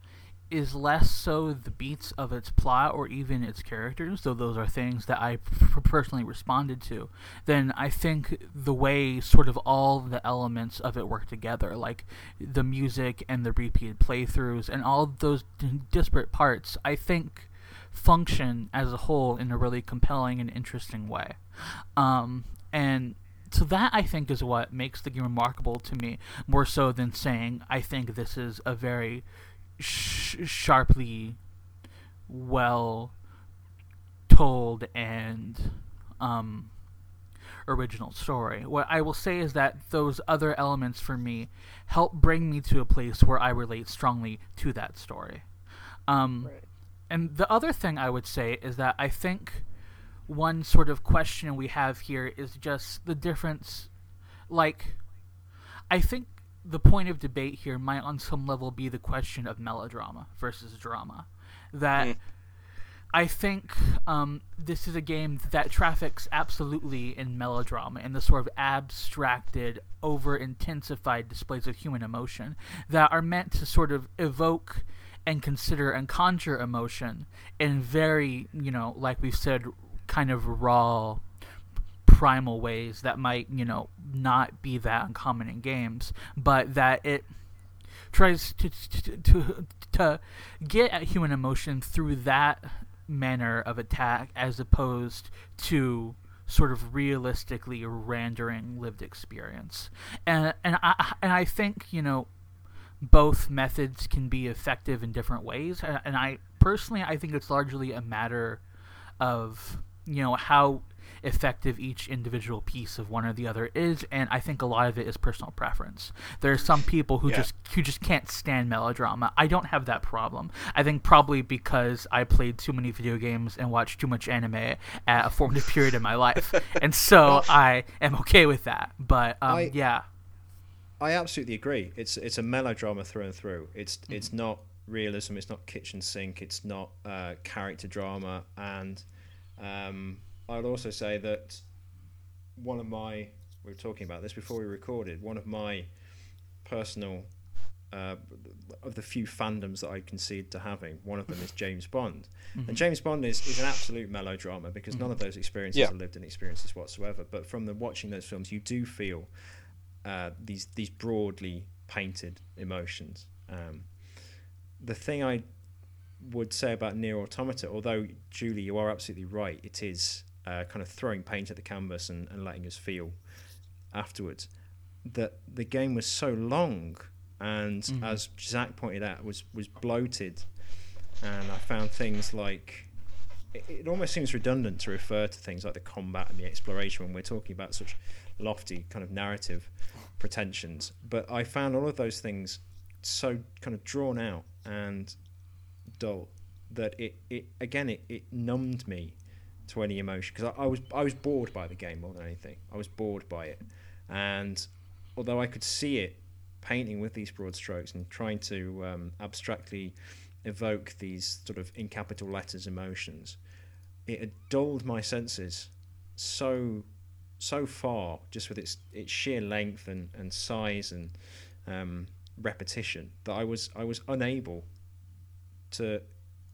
is less so the beats of its plot or even its characters, though those are things that I personally responded to, then I think the way sort of all the elements of it work together, like the music and the repeated playthroughs and all those disparate parts, I think function as a whole in a really compelling and interesting way. Um, and so that I think is what makes the game remarkable to me, more so than saying I think this is a very sh- sharply well told and um, original story. What I will say is that those other elements for me help bring me to a place where I relate strongly to that story. Um, right. And the other thing I would say is that I think one sort of question we have here is just the difference. Like, I think the point of debate here might, on some level, be the question of melodrama versus drama. That mm. I think um, this is a game that traffics absolutely in melodrama and the sort of abstracted, over intensified displays of human emotion that are meant to sort of evoke and consider and conjure emotion in very, you know, like we've said, kind of raw primal ways that might, you know, not be that uncommon in games, but that it tries to to, to, to get at human emotion through that manner of attack as opposed to sort of realistically rendering lived experience. And and I and I think, you know, both methods can be effective in different ways and I personally I think it's largely a matter of you know how effective each individual piece of one or the other is, and I think a lot of it is personal preference. There are some people who yeah. just who just can't stand melodrama. I don't have that problem. I think probably because I played too many video games and watched too much anime at a formative period in my life, and so I am okay with that. But um, I, yeah, I absolutely agree. It's it's a melodrama through and through. It's mm-hmm. it's not realism. It's not kitchen sink. It's not uh, character drama and um, I'll also say that one of my we were talking about this before we recorded. One of my personal uh, of the few fandoms that I concede to having, one of them is James Bond, mm-hmm. and James Bond is, is an absolute melodrama because mm-hmm. none of those experiences yeah. are lived in experiences whatsoever. But from the watching those films, you do feel uh, these these broadly painted emotions. Um, the thing I would say about NieR Automata, although Julie, you are absolutely right, it is uh, kind of throwing paint at the canvas and, and letting us feel afterwards. That the game was so long, and mm-hmm. as Zach pointed out, was was bloated, and I found things like it, almost seems redundant to refer to things like the combat and the exploration when we're talking about such lofty kind of narrative pretensions. But I found all of those things so kind of drawn out and dull that it, it again it, it numbed me to any emotion because I, I was I was bored by the game more than anything. I was bored by it, and although I could see it painting with these broad strokes and trying to um, abstractly evoke these sort of in capital letters emotions, it had dulled my senses so so far just with its its sheer length and, and size and um, repetition that I was I was unable to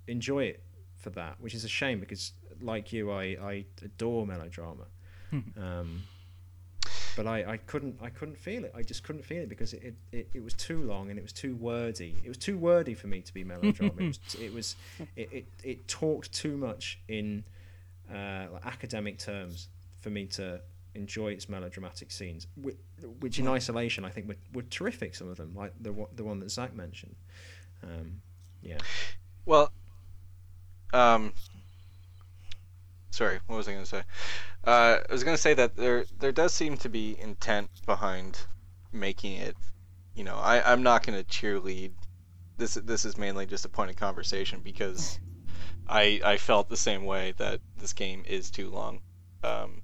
enjoy it for that, which is a shame because like you, I, I adore melodrama. um, but I, I couldn't I couldn't feel it. I just couldn't feel it because it, it, it was too long and it was too wordy. It was too wordy for me to be melodrama. it was it was it, it, it talked too much in uh, like academic terms for me to enjoy its melodramatic scenes, which, which in isolation I think were, were terrific. Some of them, like the the one that Zach mentioned. Um, yeah. Well, um, sorry, what was I going to say? Uh, I was going to say that there there does seem to be intent behind making it. You know, I I'm not going to cheerlead. This this is mainly just a point of conversation because I I felt the same way that this game is too long. Um,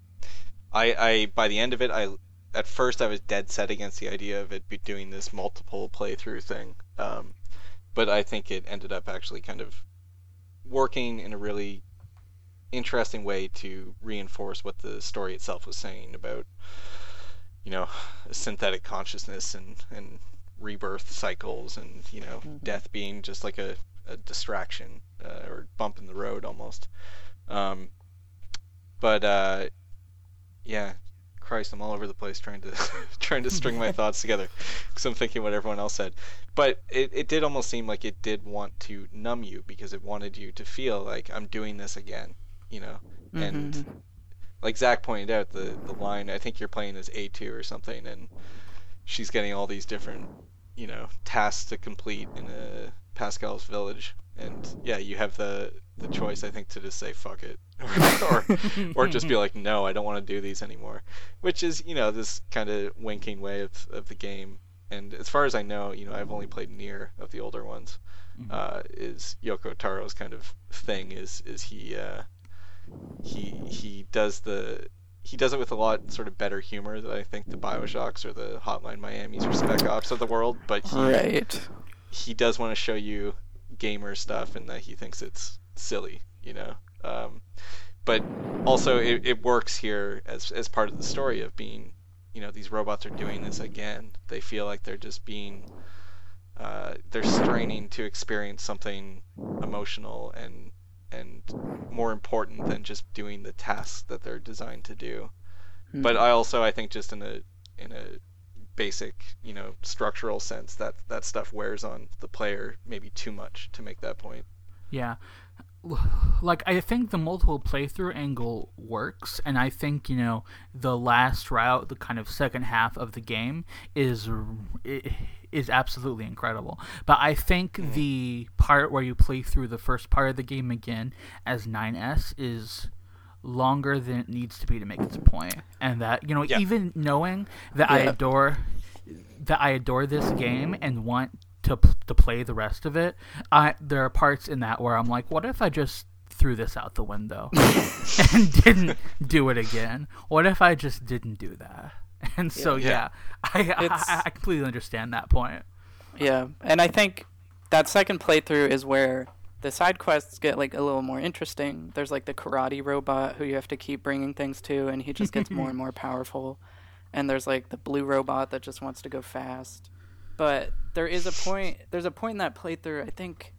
I I by the end of it I at first I was dead set against the idea of it doing this multiple playthrough thing. Um, but I think it ended up actually kind of working in a really interesting way to reinforce what the story itself was saying about you know synthetic consciousness and and rebirth cycles and you know mm-hmm. death being just like a, a distraction uh, or bump in the road almost um, but uh, yeah Christ, I'm all over the place trying to trying to string my thoughts together because I'm thinking what everyone else said. But it, it did almost seem like it did want to numb you because it wanted you to feel like I'm doing this again, you know. Mm-hmm. And like Zach pointed out, the the line I think you're playing as A2 or something, and she's getting all these different you know tasks to complete in a Pascal's village, and yeah, you have the the choice I think to just say fuck it or, or just be like, no, I don't want to do these anymore. Which is, you know, this kind of winking way of, of the game. And as far as I know, you know, I've only played near of the older ones. Mm-hmm. Uh, is Yoko Taro's kind of thing is is he uh, he he does the he does it with a lot sort of better humor than I think the Bioshocks or the Hotline Miami's or Spec Ops of the world. But he, right. he does want to show you gamer stuff and that he thinks it's silly, you know. Um, but also it, it works here as as part of the story of being, you know, these robots are doing this again. They feel like they're just being, uh, they're straining to experience something emotional and and more important than just doing the tasks that they're designed to do. Mm-hmm. But I also I think just in a in a basic, you know, structural sense that that stuff wears on the player maybe too much to make that point. Yeah like I think the multiple playthrough angle works, and I think you know the last route, the kind of second half of the game, is is absolutely incredible. But I think mm-hmm. the part where you play through the first part of the game again as 9S is longer than it needs to be to make its point. point, and that you know yeah. even knowing that yeah. I adore that I adore this game and want to to play the rest of it, I there are parts in that where I'm like, what if I just threw this out the window and didn't do it again? What if I just didn't do that? And so yeah, yeah I, I, I completely understand that point. Yeah, and I think that second playthrough is where the side quests get like a little more interesting. There's like the karate robot who you have to keep bringing things to, and he just gets more and more powerful. And there's like the blue robot that just wants to go fast. But there is a point. There's a point in that playthrough. I think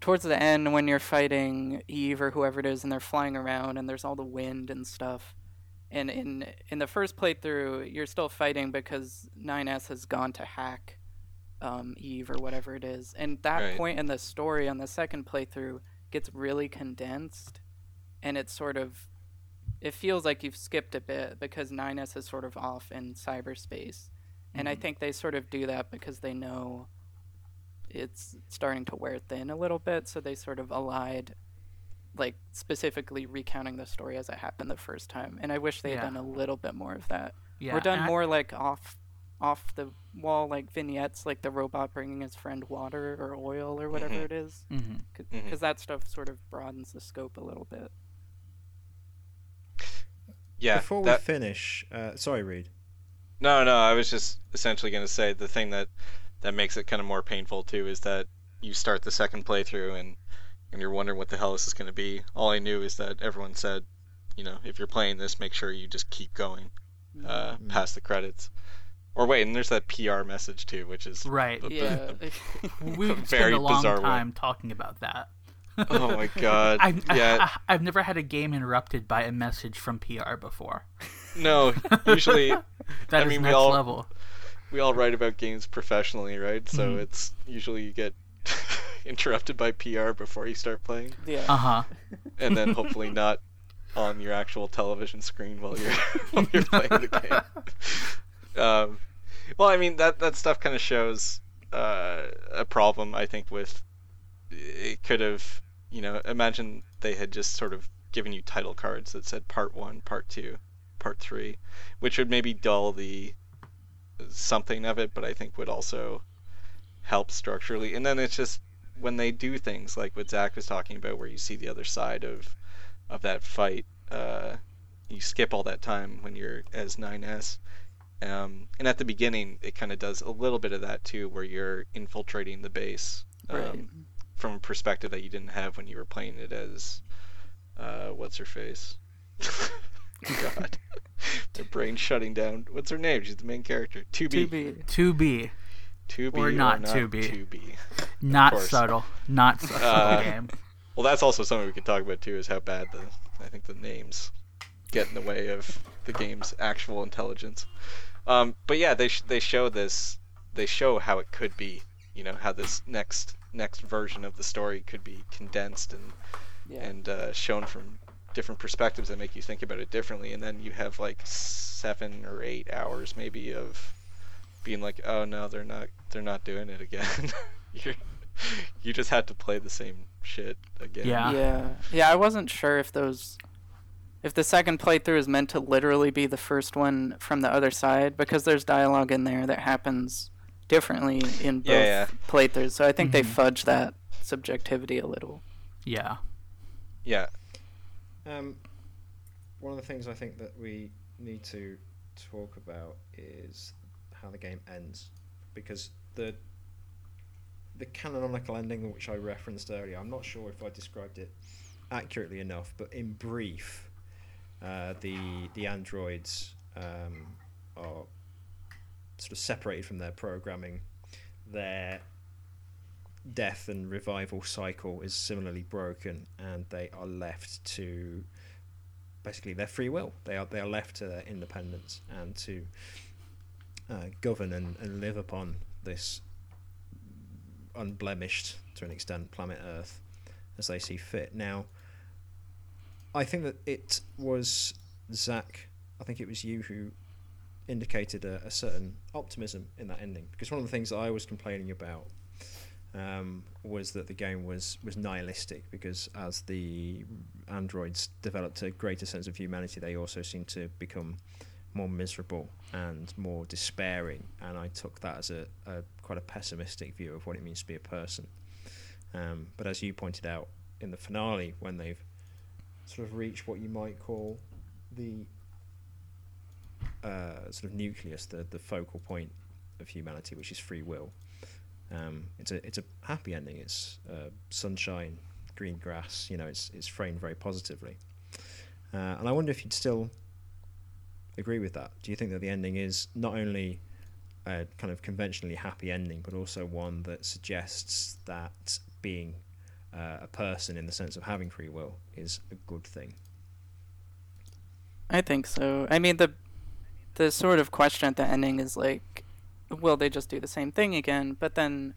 towards the end when you're fighting Eve or whoever it is, and they're flying around, and there's all the wind and stuff. And in in the first playthrough, you're still fighting because 9S has gone to hack um, Eve or whatever it is. And that right. point in the story on the second playthrough gets really condensed, and it's sort of it feels like you've skipped a bit because 9S is sort of off in cyberspace and I mm-hmm. think they sort of do that because they know it's starting to wear thin a little bit, so they sort of allied like specifically recounting the story as it happened the first time. And I wish they had Yeah. done a little bit more of that. Yeah, or done and I- more like off off the wall like vignettes like the robot bringing his friend water or oil or whatever Mhm. it is Mhm. because that stuff sort of broadens the scope a little bit Yeah. Before we finish, uh, sorry, Reed. No, no, I was just essentially going to say the thing that that makes it kind of more painful too is that you start the second playthrough and and you're wondering what the hell this is going to be. All I knew is that everyone said, you know, if you're playing this, make sure you just keep going uh, Mm. past the credits. Or wait, and there's that PR message too, which is Right. a- yeah We spent very a long bizarre one. time talking about that. oh my god, I, yeah, I, have never had a game interrupted by a message from PR before. no. Usually, That I is mean, we next all- level. we all write about games professionally, right? So Mhm. it's usually you get interrupted by PR before you start playing. yeah Uh huh. and then hopefully not on your actual television screen while you're while you're playing the game. Um, well, I mean that that stuff kind of shows uh, a problem I think with it could have you know imagine they had just sort of given you title cards that said part one, part two, part three, which would maybe dull the something of it, but I think would also help structurally. And then it's just when they do things like what Zach was talking about, where you see the other side of of that fight, uh, you skip all that time when you're as 9S. Um, and at the beginning, it kind of does a little bit of that too, where you're infiltrating the base um, Right. from a perspective that you didn't have when you were playing it as uh, what's her face? God, the brain shutting down. What's her name? She's the main character. 2B. to be To be, 2B Or not 2B. 2B. Not subtle, not subtle Uh, game. Well, that's also something we can talk about too. Is how bad the I think the names get in the way of the game's actual intelligence. Um, but yeah, they sh- they show this. They show how it could be. You know how this next next version of the story could be condensed and yeah and uh, shown from different perspectives that make you think about it differently. And then you have like seven or eight hours maybe of being like, oh no, they're not they're not doing it again. You're, just had to play the same shit again. Yeah. yeah yeah i wasn't sure if those if the second playthrough is meant to literally be the first one from the other side because there's dialogue in there that happens differently in both Yeah, yeah. playthroughs so i think they Mhm. fudge that subjectivity a little Yeah. Yeah. Um, one of the things I think that we need to talk about is how the game ends, because the the canonical ending which I referenced earlier, I'm not sure if I described it accurately enough, but in brief, uh, the the androids um, are sort of separated from their programming. Their death and revival cycle is similarly broken, and they are left to basically their free will. They are they are left to their independence and to uh, govern and, and live upon this unblemished, to an extent, planet Earth as they see fit. Now, I think that it was Zach. I think it was you who indicated a, a certain optimism in that ending because one of the things that I was complaining about um, was that the game was was nihilistic because as the androids developed a greater sense of humanity, they also seemed to become more miserable and more despairing. And I took that as a, a quite a pessimistic view of what it means to be a person. Um, but as you pointed out in the finale, when they've sort of reached what you might call the uh, sort of nucleus, the the focal point of humanity, which is free will. Um, it's a it's a happy ending. It's uh, sunshine, green grass. You know, it's it's framed very positively. Uh, and I wonder if you'd still agree with that. Do you think that the ending is not only a kind of conventionally happy ending, but also one that suggests that being uh, a person in the sense of having free will is a good thing? I think so. I mean the the sort of question at the ending is like will they just do the same thing again? But then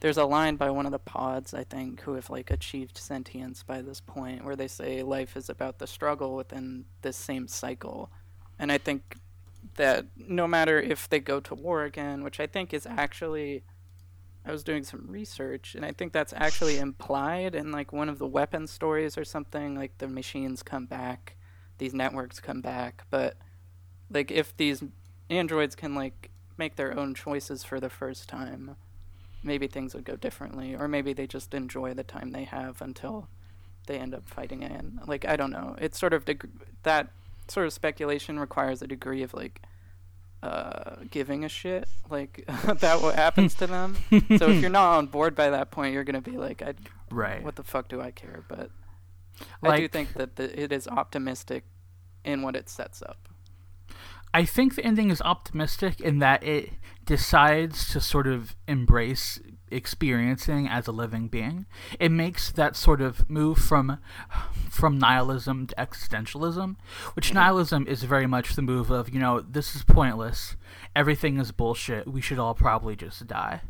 there's a line by one of the pods, I think, who have like achieved sentience by this point where they say life is about the struggle within this same cycle. And I think that no matter if they go to war again, which I think is actually I was doing some research, and I think that's actually implied in like one of the weapon stories or something. Like the machines come back, these networks come back, but like if these androids can like make their own choices for the first time, maybe things would go differently, or maybe they just enjoy the time they have until they end up fighting in. Like I don't know. It's sort of deg- that sort of speculation requires a degree of like uh, giving a shit like about what happens to them. so if you're not on board by that point, you're gonna be like, I, Right. what the fuck do I care? But I do think that the, it is optimistic in what it sets up. I think the ending is optimistic in that it decides to sort of embrace experiencing as a living being. It makes that sort of move from from nihilism to existentialism, which mm-hmm. nihilism is very much the move of, you know, this is pointless. Everything is bullshit. We should all probably just die.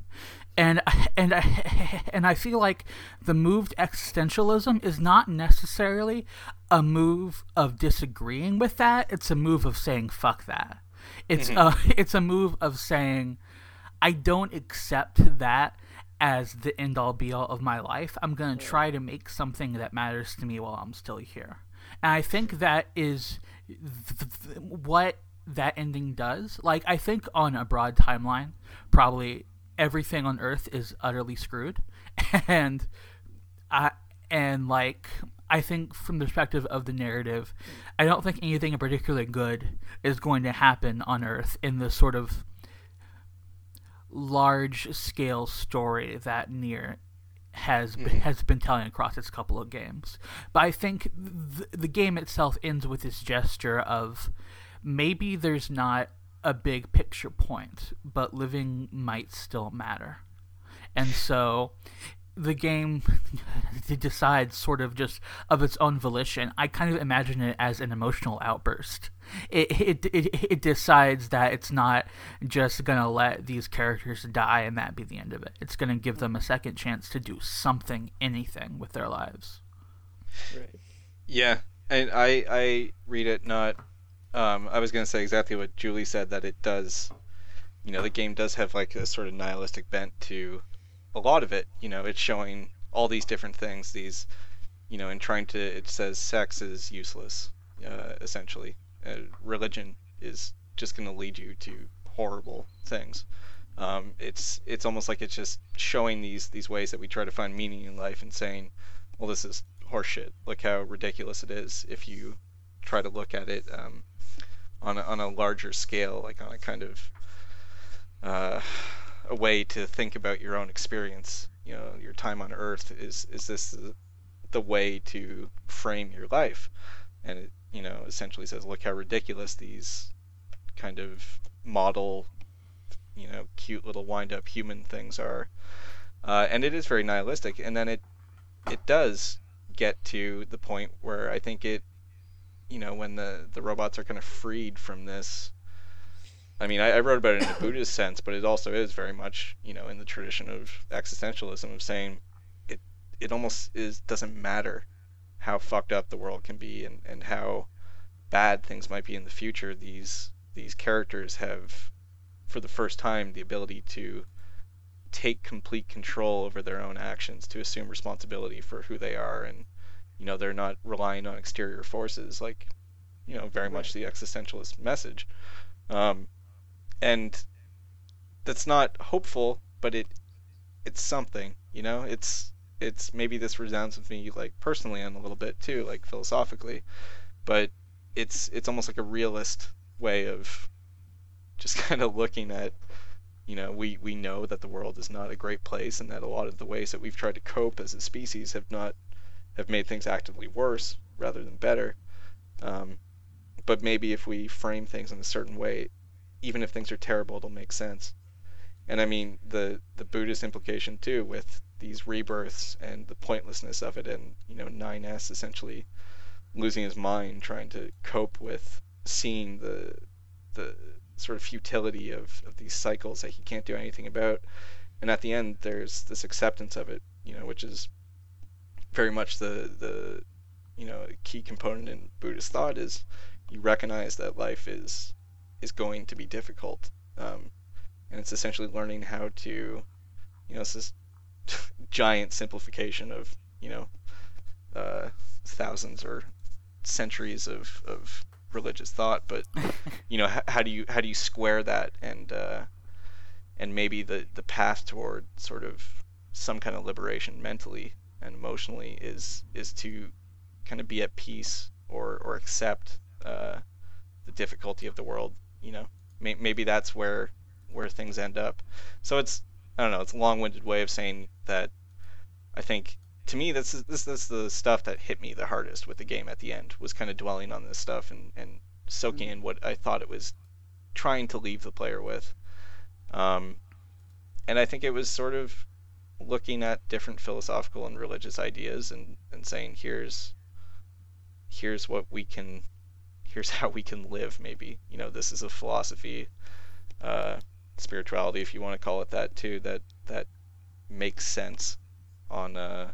And and I, and I feel like the move to existentialism is not necessarily a move of disagreeing with that. It's a move of saying fuck that. It's mm-hmm. a it's a move of saying I don't accept that as the end all be all of my life. I'm going to try to make something that matters to me while I'm still here. And I think that is th- th- what that ending does. Like, I think on a broad timeline, probably everything on Earth is utterly screwed. And I, and like, I think from the perspective of the narrative, I don't think anything in particular good is going to happen on Earth in the sort of large scale story that NieR has been, mm-hmm. has been telling across its couple of games. But I think th- the game itself ends with this gesture of maybe there's not a big picture point, but living might still matter. And so the game decides sort of just of its own volition. I kind of imagine it as an emotional outburst. It it it, it decides that it's not just gonna let these characters die and that be the end of it. It's gonna give them a second chance to do something, anything with their lives. Right. Yeah, and I I read it not. Um, I was gonna say exactly what Julie said that it does. You know, the game does have like a sort of nihilistic bent to a lot of it. You know, it's showing all these different things. These, you know, and trying to. It says sex is useless, uh, essentially. Uh, religion is just gonna lead you to horrible things. Um, it's it's almost like it's just showing these these ways that we try to find meaning in life and saying, well, this is horseshit. Look how ridiculous it is if you try to look at it um, on a, on a larger scale, like on a kind of uh, a way to think about your own experience. You know, your time on Earth is is this the, the way to frame your life? And it you know essentially says, look how ridiculous these kind of model, you know, cute little wind up human things are. Uh, and it is very nihilistic. And then it it does get to the point where I think it, you know, when the the robots are kind of freed from this. I mean, I, I wrote about it in a Buddhist sense, but it also is very much, you know, in the tradition of existentialism of saying it it almost is doesn't matter how fucked up the world can be and, and how bad things might be in the future. These these characters have, for the first time, the ability to take complete control over their own actions, to assume responsibility for who they are, and you know they're not relying on exterior forces like, you know, very much the existentialist message. Um, and that's not hopeful, but it it's something, you know. It's it's maybe this resounds with me like personally and a little bit too, like philosophically, but it's it's almost like a realist way of just kind of looking at you know we we know that the world is not a great place and that a lot of the ways that we've tried to cope as a species have not have made things actively worse rather than better. Um, but maybe if we frame things in a certain way even if things are terrible it'll make sense. And i mean the the buddhist implication too with these rebirths and the pointlessness of it and you know 9s essentially losing his mind trying to cope with seeing the the sort of futility of, of these cycles that he can't do anything about. And at the end there's this acceptance of it you know which is very much the the you know key component in buddhist thought is you recognize that life is is going to be difficult. Um, and it's essentially learning how to you know, it's this giant simplification of you know uh, thousands or centuries of, of religious thought, but you know, how, how do you how do you square that and uh, and maybe the the path toward sort of some kind of liberation mentally and emotionally is is to kind of be at peace or or accept uh, the difficulty of the world. You know, May, maybe that's where where things end up. So it's I don't know. It's a long-winded way of saying that. I think to me this is this, this is the stuff that hit me the hardest with the game at the end was kind of dwelling on this stuff and and soaking in what I thought it was trying to leave the player with. Um, and I think it was sort of looking at different philosophical and religious ideas and, and saying here's here's what we can here's how we can live maybe you know this is a philosophy uh, spirituality if you want to call it that too that that makes sense on uh,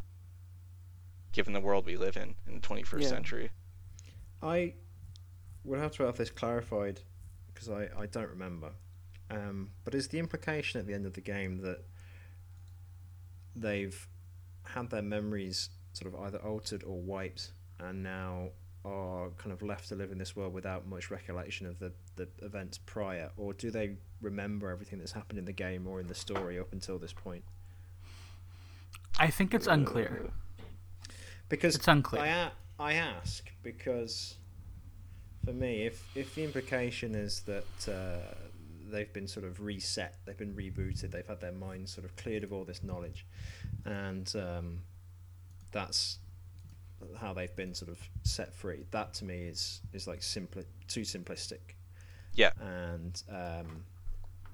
given the world we live in in the 21st Yeah. century I would have to have this clarified because I, I don't remember. Um, but is the implication at the end of the game that they've had their memories sort of either altered or wiped and now are kind of left to live in this world without much recollection of the, the events prior? Or do they remember everything that's happened in the game or in the story up until this point? I think it's unclear. Because It's unclear. I, I ask because for me, if if the implication is that uh, they've been sort of reset, they've been rebooted, they've had their minds sort of cleared of all this knowledge, and um, that's how they've been sort of set free. That to me is is like simply too simplistic. Yeah. and um,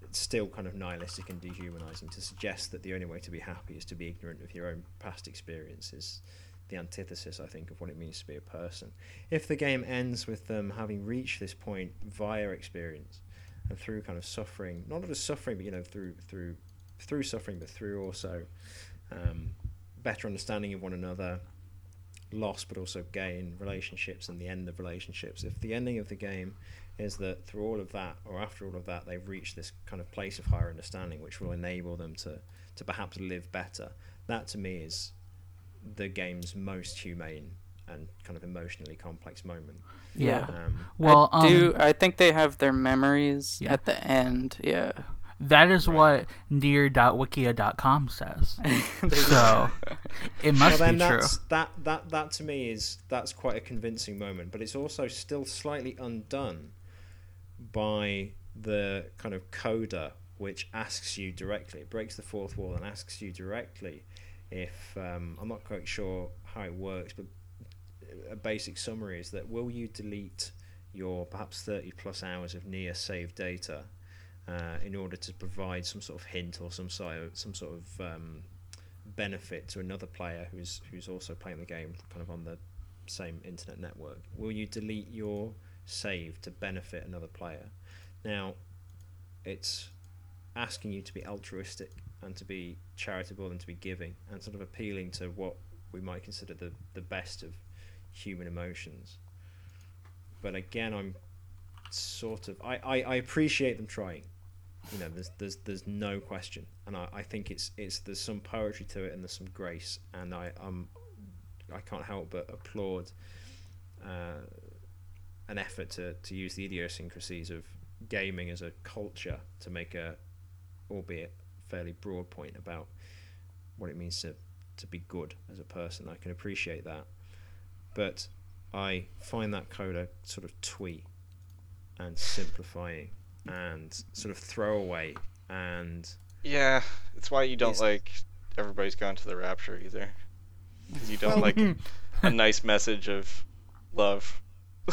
it's still kind of nihilistic and dehumanizing to suggest that the only way to be happy is to be ignorant of your own past experiences. The antithesis, I think, of what it means to be a person. If the game ends with them having reached this point via experience and through kind of suffering, not just suffering, but you know, through through through suffering, but through also um, better understanding of one another, loss, but also gain, relationships, and the end of relationships. If the ending of the game is that through all of that, or after all of that, they've reached this kind of place of higher understanding, which will enable them to to perhaps live better. That to me is the game's most humane and kind of emotionally complex moment. Yeah. Um, Well, I do. um, I think they have their memories Yeah. at the end. Yeah. That is Right. what nier.wikia.com says. So it must well, then be true. that that that to me is that's quite a convincing moment, but it's also still slightly undone by the kind of coda which asks you directly. It breaks the fourth wall and asks you directly if um, I'm not quite sure how it works, but a basic summary is that will you delete your perhaps 30 plus hours of Nier saved data uh, in order to provide some sort of hint or some sort of, some sort of um, benefit to another player who's who's also playing the game kind of on the same internet network. Will you delete your save to benefit another player? Now it's asking you to be altruistic and to be charitable and to be giving and sort of appealing to what we might consider the, the best of human emotions. But again i'm sort of I, I, I appreciate them trying you know there's there's there's no question. And I, I think it's it's there's some poetry to it and there's some grace. And I um I can't help but applaud uh, an effort to, to use the idiosyncrasies of gaming as a culture to make a albeit fairly broad point about what it means to to be good as a person. I can appreciate that. But I find that coda sort of twee and simplifying and sort of throwaway and Yeah, it's why you don't like everybody's gone to the rapture either because you don't like a, a nice message of love.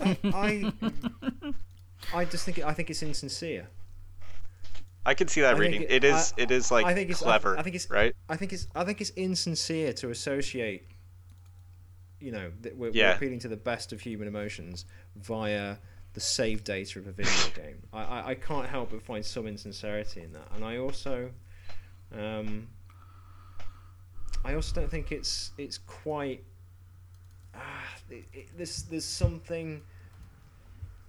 I I just think it, I think it's insincere. I can see that I reading. it- it is I- it is like I think it's I- clever, I, think it's right? I think it's I think it's insincere to associate. You know, that we're, Yeah. we're appealing to the best of human emotions via the save data of a video game. I, I, I can't help but find some insincerity in that, and I also, um, I also don't think it's it's quite. Ah, it, it, there's there's something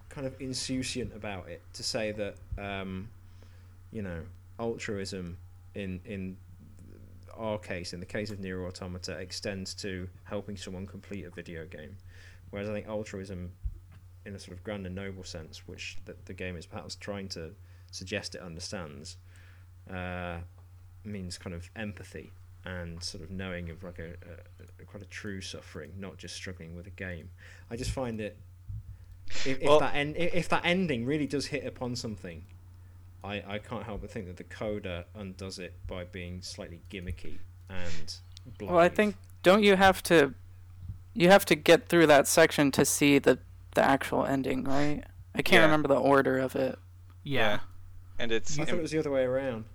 kind of insouciant about it to say that um, you know altruism in in our case, in the case of Nier Automata, extends to helping someone complete a video game. Whereas I think altruism, in a sort of grand and noble sense, which the, the game is perhaps trying to suggest it understands, uh, means kind of empathy and sort of knowing of like a, a, a quite a true suffering, not just struggling with a game. I just find it if, if Well- that en- if that ending really does hit upon something, I, I can't help but think that the coda undoes it by being slightly gimmicky and. Blithe. Well, I think don't you have to you have to get through that section to see the the actual ending, right? I can't Yeah. remember the order of it. Yeah. and it's I thought it was the other way around.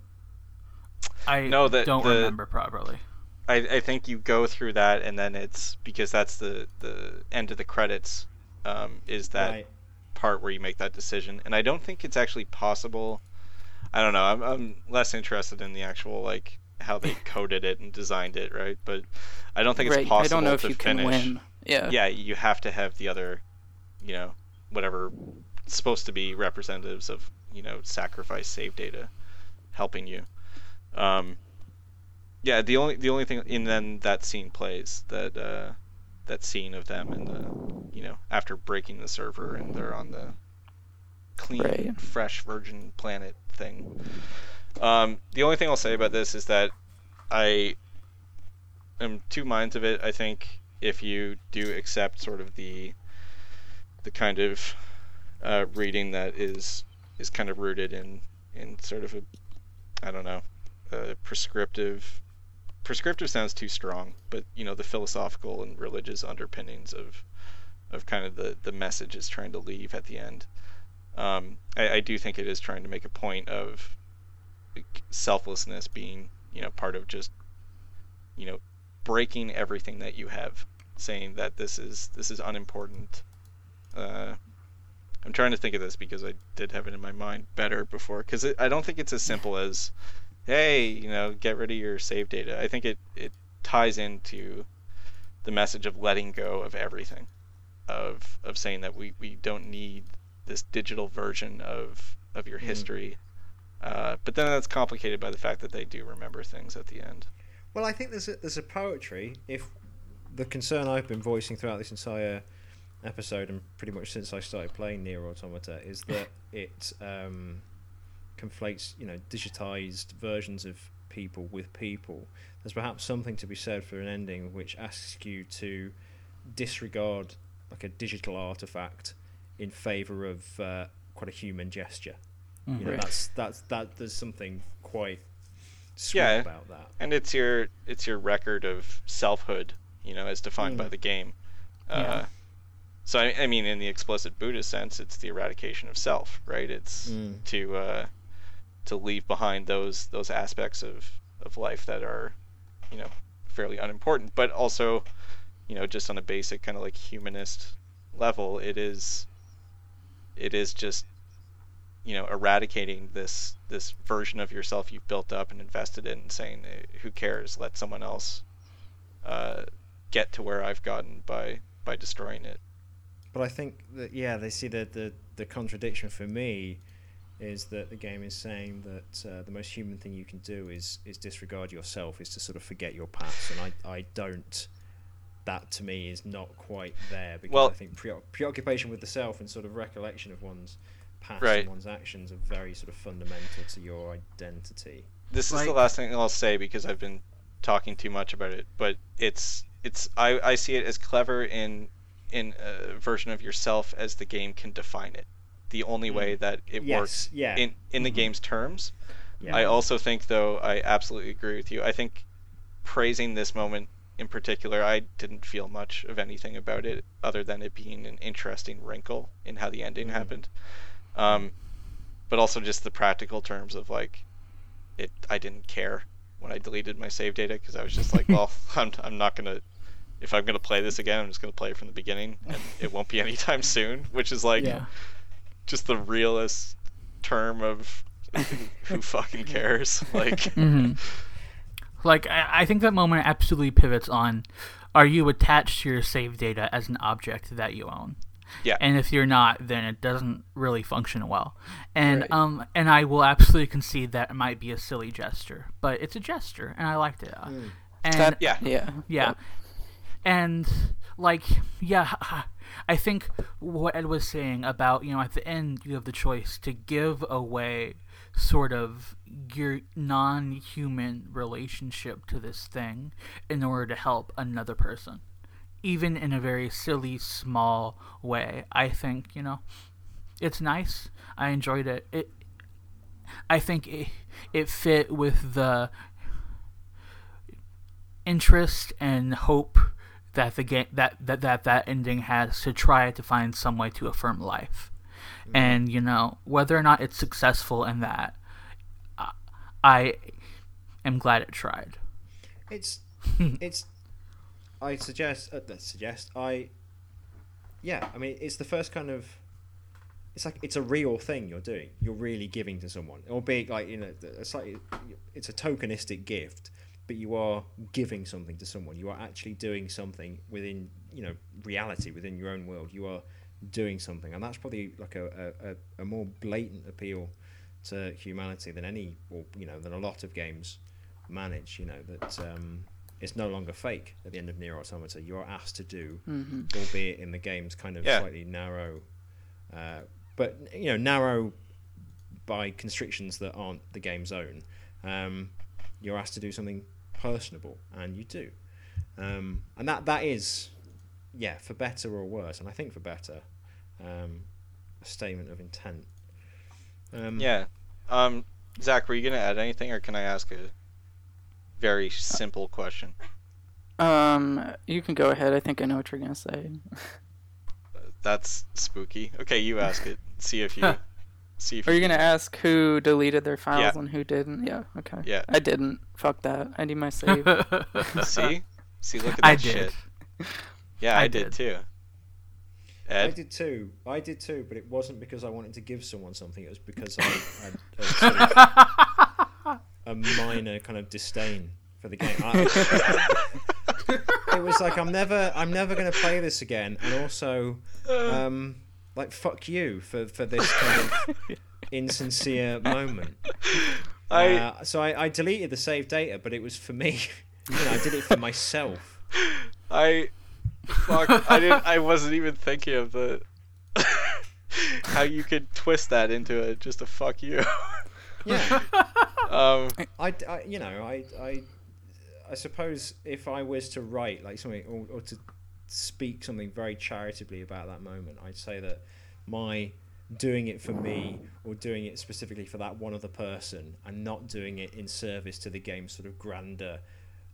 I No, the- don't the- remember properly. I, I think you go through that and then it's because that's the the end of the credits um, is that Right. part where you make that decision and I don't think it's actually possible I don't know I'm, I'm less interested in the actual like how they coded it and designed it right but I don't think right. it's possible I don't know if to you finish can win. Yeah. yeah you have to have the other you know whatever supposed to be representatives of you know sacrifice save data helping you. Um yeah the only the only thing and then that scene plays that uh that scene of them and the you know after breaking the server and they're on the clean Right. fresh virgin planet thing. Um the only thing i'll say about this is that i am two minds of it. I think if you do accept sort of the the kind of uh, reading that is is kind of rooted in in sort of a I don't know uh, prescriptive prescriptive sounds too strong but you know the philosophical and religious underpinnings of of kind of the the message is trying to leave at the end. Um, I, I do think it is trying to make a point of selflessness being you know part of just you know breaking everything that you have saying that this is this is unimportant uh, I'm trying to think of this because I did have it in my mind better before because I don't think it's as simple as hey you know get rid of your save data I think it it ties into the message of letting go of everything of of saying that we we don't need this digital version of of your Mm. history uh, but then that's complicated by the fact that they do remember things at the end Well, I think there's a, there's a poetry. If the concern I've been voicing throughout this entire episode and pretty much since I started playing Nier Automata is that it um, conflates, you know, digitized versions of people with people. There's perhaps something to be said for an ending which asks you to disregard like a digital artifact in favor of uh, quite a human gesture. You know, that's that's that. There's something quite sweet Yeah. about that. and it's your it's your record of selfhood you know as defined by Mm. the game uh, Yeah. So I, I mean in the explicit buddhist sense it's the eradication of self right? It's Mm. to uh, to leave behind those those aspects of of life that are you know fairly unimportant. But also you know just on a basic kind of like humanist level it is it is just you know eradicating this this version of yourself you've built up and invested in and saying who cares? Let someone else uh, get to where I've gotten by by destroying it But I think that yeah, they see the the, the contradiction for me is that the game is saying that uh, the most human thing you can do is is disregard yourself, is to sort of forget your past, and I I don't. That to me is not quite there because Well- I think pre- preoccupation with the self and sort of recollection of one's past Right. and one's actions are very sort of fundamental to your identity. this is the last thing I'll say because I've been talking too much about it, but it's it's I, I see it as clever in in a version of yourself as the game can define it. The only way that it Mm. yes, works yeah. in in the Mhm. game's terms. Yeah. I also think though I absolutely agree with you. I think praising this moment in particular, I didn't feel much of anything about it other than it being an interesting wrinkle in how the ending Mhm. happened. Um, but also just the practical terms of like it I didn't care when I deleted my save data because I was just like, well, I'm I'm not gonna if I'm gonna play this again, I'm just gonna play it from the beginning, and it won't be anytime soon. Which is like Yeah. just the realest term of who fucking cares. Like, hmm Like I, I think that moment absolutely pivots on: Are you attached to your save data as an object that you own? Yeah. And if you're not, then it doesn't really function well. And Right. um and I will absolutely concede that it might be a silly gesture, but it's a gesture and I liked it. Uh, And That- Yeah. Yeah. yeah. And like yeah, I think what Ed was saying about, you know, at the end you have the choice to give away sort of your non-human relationship to this thing in order to help another person. Even in a very silly small way. I think, you know, it's nice. I enjoyed it. It I think it, it fit with the interest and hope that the game that, that that that ending has to try to find some way to affirm life and you know whether or not it's successful in that I- i am glad it tried It's it's. I suggest. Uh, uh, suggest. I. Yeah, I mean, it's the first kind of. It's like it's a real thing you're doing. You're really giving to someone, albeit like you know, it's like it's a tokenistic gift, but you are giving something to someone. You are actually doing something within you know reality, within your own world. You are doing something, and that's probably like a, a, a- a more blatant appeal to humanity than any, or you know, than a lot of games manage. You know that um, it's no longer fake at the end of Nier Automata. You are asked to do, hmm albeit in the game's kind of Yeah. slightly narrow, uh, but you know, narrow by constrictions that aren't the game's own. Um, you're asked to do something personable, and you do, um, and that that is, yeah, for better or worse, and I think for better, um, a statement of intent. Um, Yeah. Um, Zach, were you gonna add anything, or can I ask a very simple question? Um, you can go ahead. I think I know what you're gonna say. That's spooky. Okay, you ask it. See if you. see if Are you can- gonna ask who deleted their files Yeah. and who didn't? Yeah. Okay. Yeah. I didn't. Fuck that. I need my save. See, see, look at that i did shit. Yeah, I, I did. did. too. I did too. I did too, but it wasn't because I wanted to give someone something. It was because I had a, sort of a minor kind of disdain for the game. I, it was like I'm never, I'm never going to play this again, and also, um, like fuck you for for this kind of insincere moment. I Uh, so I, I deleted the save data, but it was for me. You know, I did it for myself. I fuck I didn't I wasn't even thinking of the how you could twist that into a just a fuck you. Yeah. um I, I- you know, I, I, I suppose if I was to write like something or, or to speak something very charitably about that moment, I'd say that my doing it for me or doing it specifically for that one other person and not doing it in service to the game's sort of grander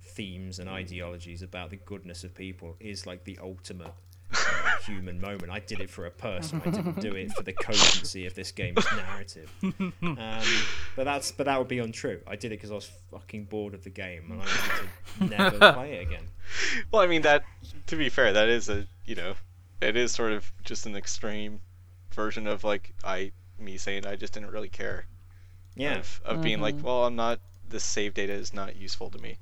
themes and mm. ideologies about the goodness of people is like the ultimate human moment. I did it for a person. I didn't do it for the cogency of this game's narrative. Um, but that's but that would be untrue. I did it because I was fucking bored of the game and I wanted to never play it again. well I mean that to be fair, that is a you know it is sort of just an extreme version of like I me saying I just didn't really care. Yeah. Of, of being like, Mhm. well I'm not this save data is not useful to me.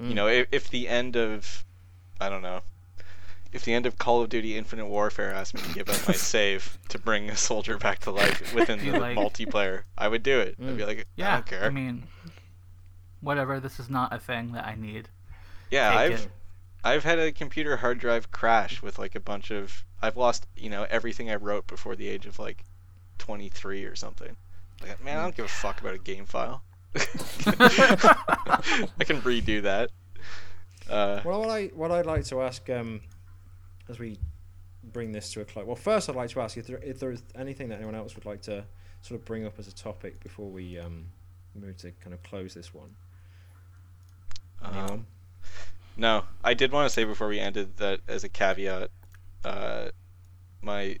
Mm. You know, if, if the end of, I don't know, if the end of Call of Duty Infinite Warfare asked me to give up my save to bring a soldier back to life within the like- multiplayer, I would do it. I'd be Mm. like, yeah I don't care. I mean whatever this is not a thing that i need yeah, take I've it. I've had a computer hard drive crash with like a bunch of. I've lost you know everything I wrote before the age of like 23 or something. Like, man, I don't give a fuck about a game file. I can redo that. Uh, Well, what I what I'd like to ask um, as we bring this to a close. Well, first I'd like to ask if there if there is anything that anyone else would like to sort of bring up as a topic before we um, move to kind of close this one. Um, No, I did want to say before we ended that as a caveat, uh, my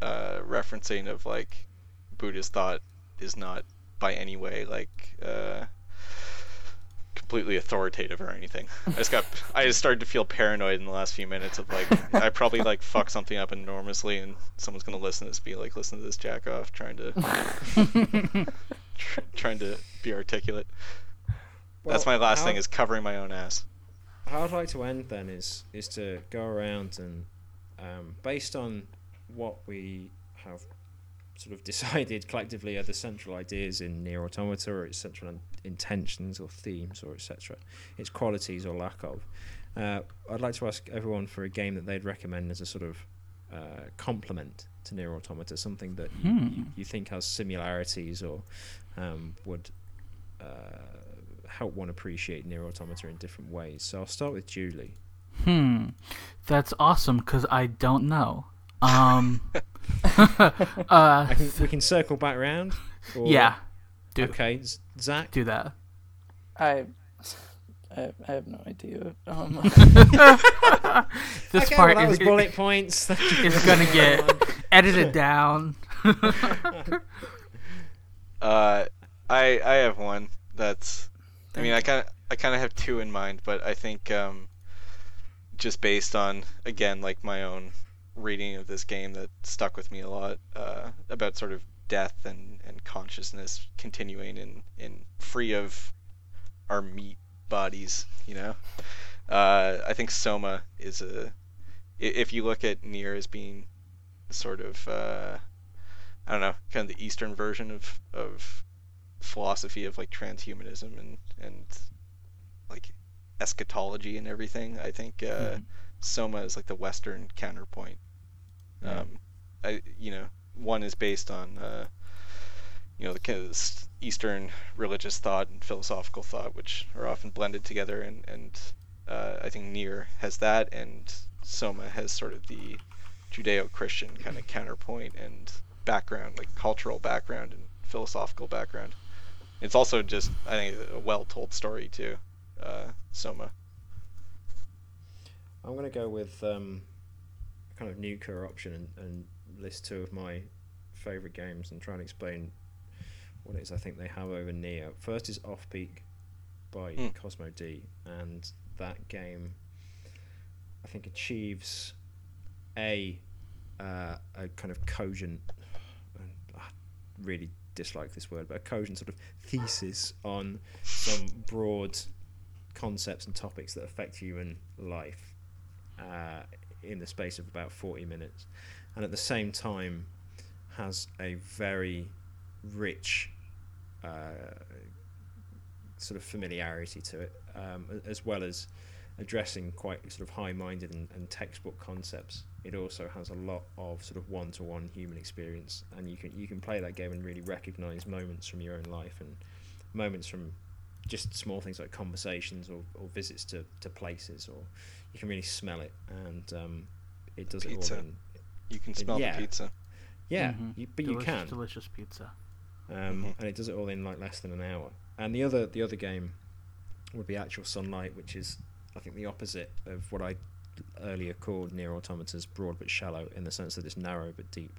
uh, referencing of like Buddhist thought is not by any way like uh, completely authoritative or anything. I just got I just started to feel paranoid in the last few minutes of like I probably like fuck something up enormously and someone's gonna listen to this be like listen to this jack off trying to tr- trying to be articulate. That's my last how- thing is covering my own ass. How I'd like to end then is is to go around and um, based on what we have sort of decided collectively are the central ideas in Nier Automata or its central in- intentions or themes or etc., its qualities or lack of. Uh, I'd like to ask everyone for a game that they'd recommend as a sort of uh, complement to Nier Automata, something that you, Hmm. you, you think has similarities or um, would uh, help one appreciate Nier Automata in different ways. So I'll start with Julie. Hmm, that's awesome because I don't know. Um, uh, can, we can circle back round. or- yeah, do Okay, Z- Zach. do that. I, I, I have no idea. Um, This okay, part well, that is, was bullet points. Thank you is gonna get edited down. Uh, I I have one that's. I mean, I kind of I kind of have two in mind, but I think um, just based on again like my own reading of this game that stuck with me a lot uh, about sort of death and, and consciousness continuing in in free of our meat bodies, you know. Uh, I think Soma is a. If you look at Nier as being sort of uh, I don't know, kind of the Eastern version of of philosophy of like transhumanism and and like eschatology and everything. I think Mhm. Soma is like the Western counterpoint. Yeah. Um, I you know one is based on uh, you know the kind of Eastern religious thought and philosophical thought, which are often blended together, and and uh, I think Nier has that, and Soma has sort of the Judeo-Christian kind of counterpoint and background, like cultural background and philosophical background. It's also just, I think, a well-told story too. Uh, Soma. I'm going to go with um, a kind of nuclear option and, and list two of my favourite games and try and explain what it is I think they have over Neo. First is Off Peak by Mm. Cosmo D, and that game I think achieves a uh, a kind of cogent. I really dislike this word, but a cogent sort of thesis on some broad concepts and topics that affect human life uh, in the space of about 40 minutes, and at the same time has a very rich uh, sort of familiarity to it, um, as well as addressing quite sort of high-minded and, and textbook concepts. It also has a lot of sort of one-to-one human experience, and you can you can play that game and really recognise moments from your own life and moments from just small things like conversations or, or visits to, to places, or you can really smell it, and um, it does Pizza. it all in. You can smell Yeah. the pizza. Yeah, Mhm. you, but delicious, you can delicious pizza. um, Mhm. and it does it all in like less than an hour. And the other the other game would be Actual Sunlight, which is I think the opposite of what I earlier called Nier Automata's broad but shallow, in the sense that it's narrow but deep,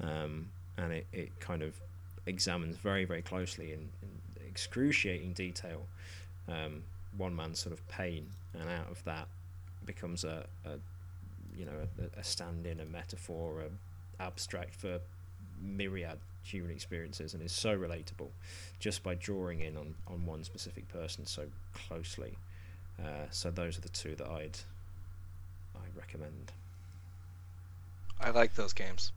um, and it, it kind of examines very very closely in, in excruciating detail um, one man's sort of pain, and out of that becomes a, a you know a, a stand-in, a metaphor, a abstract for myriad human experiences and is so relatable just by drawing in on, on one specific person so closely. Uh, so those are the two that I'd I recommend. I like those games.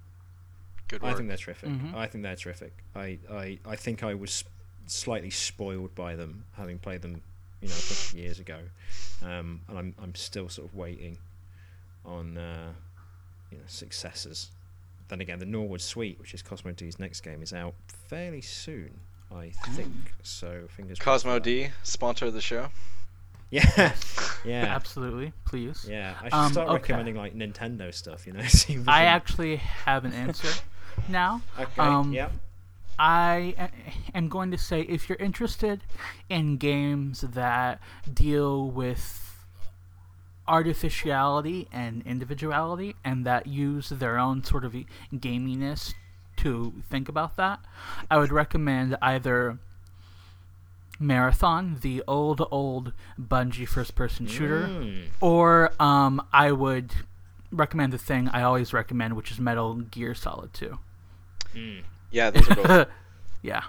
Good I think they're terrific. Mhm. I think they're terrific. I, I, I think I was slightly spoiled by them, having played them, you know, a couple of years ago, um, and I'm I'm still sort of waiting on uh, you know successors. Then again, the Norwood Suite, which is Cosmo D's next game, is out fairly soon, I think. So fingers crossed. Cosmo. D, sponsor of the show. Yeah, yeah, Absolutely, please. yeah. I should Um, start okay. recommending like Nintendo stuff. You know, see if we I actually have an answer now. Okay. um, yep. I am going to say if you're interested in games that deal with artificiality and individuality and that use their own sort of gaminess to think about that, I would recommend either Marathon, the old, old Bungie first person shooter, Mm. or um, I would recommend the thing I always recommend, which is Metal Gear Solid 2. Mm. Yeah, those are both. yeah.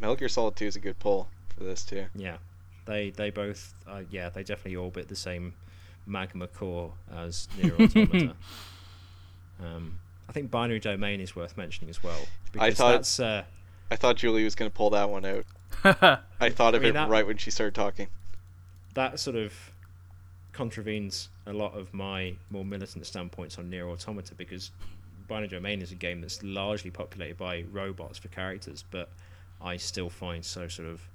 Metal Gear Solid 2 is a good pull for this too. Yeah, they they both uh, yeah they definitely orbit the same magma core as Nier Automata. um, I think Binary Domain is worth mentioning as well because thought- that's uh, I thought Julie was going to pull that one out. I thought of I mean, it that- right when she started talking. that sort of contravenes a lot of my more militant standpoints on Nier Automata because Binary Domain is a game that's largely populated by robots for characters, but I still find so sort of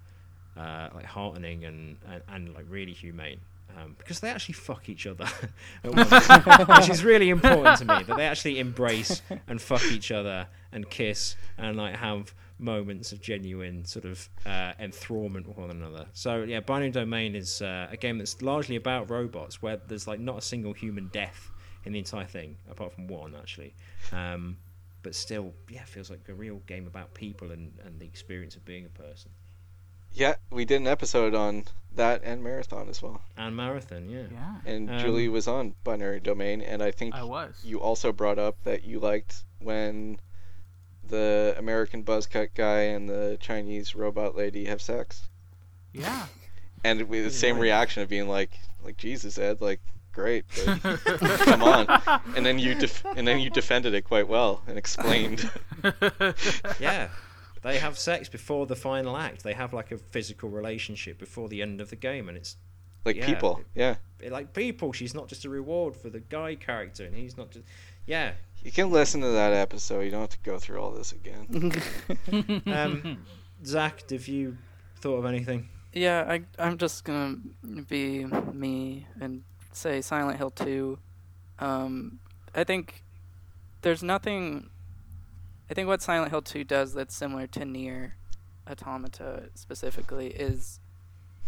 uh, like heartening and, and, and like really humane. Um, because they actually fuck each other, which is really important to me. That they actually embrace and fuck each other and kiss and like have moments of genuine sort of uh, enthrallment with one another. So yeah, Binary Domain is uh, a game that's largely about robots, where there's like not a single human death in the entire thing, apart from one actually. Um, but still, yeah, feels like a real game about people and, and the experience of being a person. Yeah, we did an episode on that and Marathon as well. And Marathon, yeah. yeah, And Um, Julie was on Binary Domain, and I think I was. you also brought up that you liked when the American buzz cut guy and the Chinese robot lady have sex. Yeah. And with the same reaction of being like, like Jesus, Ed, like great, but come on. And then you def- and then you defended it quite well and explained. yeah. They have sex before the final act. They have like a physical relationship before the end of the game, and it's like Yeah. people, yeah. like people. She's not just a reward for the guy character, and he's not just. Yeah. You can listen to that episode. You don't have to go through all this again. Um, Zach, have you thought of anything? Yeah, I I'm just gonna be me and say Silent Hill 2. Um, I think there's nothing. I think what Silent Hill 2 does that's similar to Nier Automata specifically is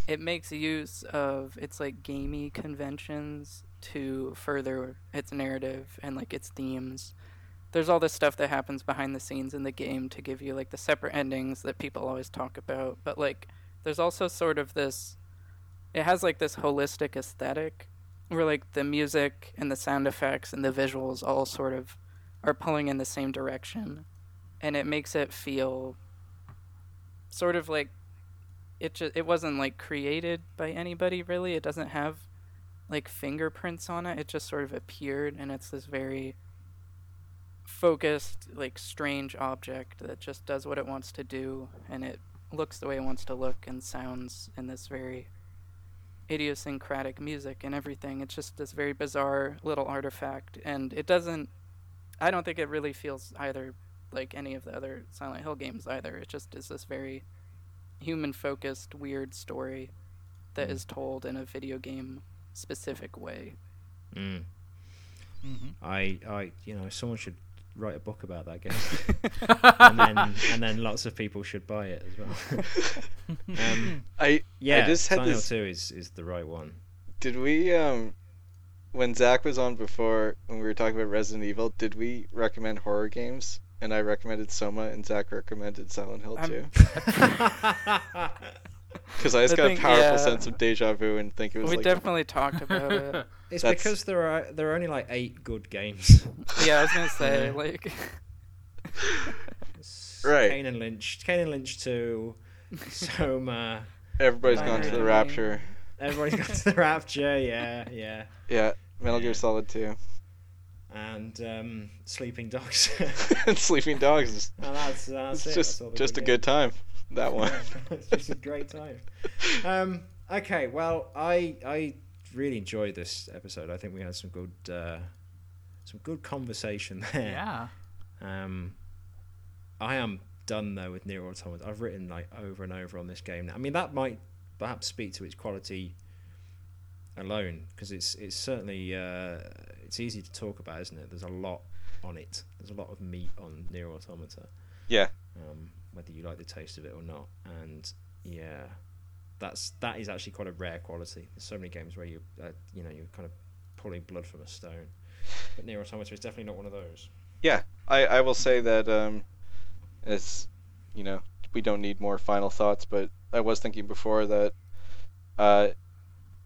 it makes use of its like gamey conventions to further its narrative and like its themes. There's all this stuff that happens behind the scenes in the game to give you like the separate endings that people always talk about, but like there's also sort of this it has like this holistic aesthetic where like the music and the sound effects and the visuals all sort of are pulling in the same direction. And it makes it feel sort of like it just it wasn't like created by anybody really. It doesn't have like fingerprints on it. It just sort of appeared and it's this very focused like strange object that just does what it wants to do and it looks the way it wants to look and sounds in this very idiosyncratic music and everything. It's just this very bizarre little artifact, and it doesn't. I don't think it really feels either like any of the other Silent Hill games either. It just is this very human-focused, weird story that is told in a video game specific way. Mm. Mhm. I, I, you know, someone should write a book about that game, and then and then lots of people should buy it as well. um, I yeah, just had Silent Hill this- Two is is the right one. did we um when Zach was on before when we were talking about Resident Evil, did we recommend horror games? And I recommended Soma, and Zach recommended Silent Hill I'm- 2. Because I just I got think- a powerful yeah. sense of deja vu and think it was we like definitely talked about it. It's That's- because there are there are only like eight good games. Yeah, I was gonna say like Right. Kane and Lynch, Kane and Lynch Two, Soma. everybody's gone to the Rapture. Everybody's gone to the Rapture. Yeah, yeah, Yeah, Metal Gear Solid 2. and um, Sleeping Dogs. and Sleeping Dogs is that's that's it's it. just That's just a good time. That one. it's just a great time. Um, okay, well, I I really enjoyed this episode. I think we had some good uh, some good conversation there. yeah. Um, I am done though with Nier Automata. I've written like over and over on this game. Now. I mean, that might perhaps speak to its quality alone because it's it's certainly uh, it's easy to talk about, isn't it? There's a lot on it. There's a lot of meat on Nier Automata. Yeah. Um, whether you like the taste of it or not, and yeah, that's that is actually quite a rare quality. There's so many games where you uh, you know you're kind of pulling blood from a stone, but Nier Automata is definitely not one of those. Yeah, I, I will say that um, it's you know we don't need more final thoughts, but I was thinking before that uh,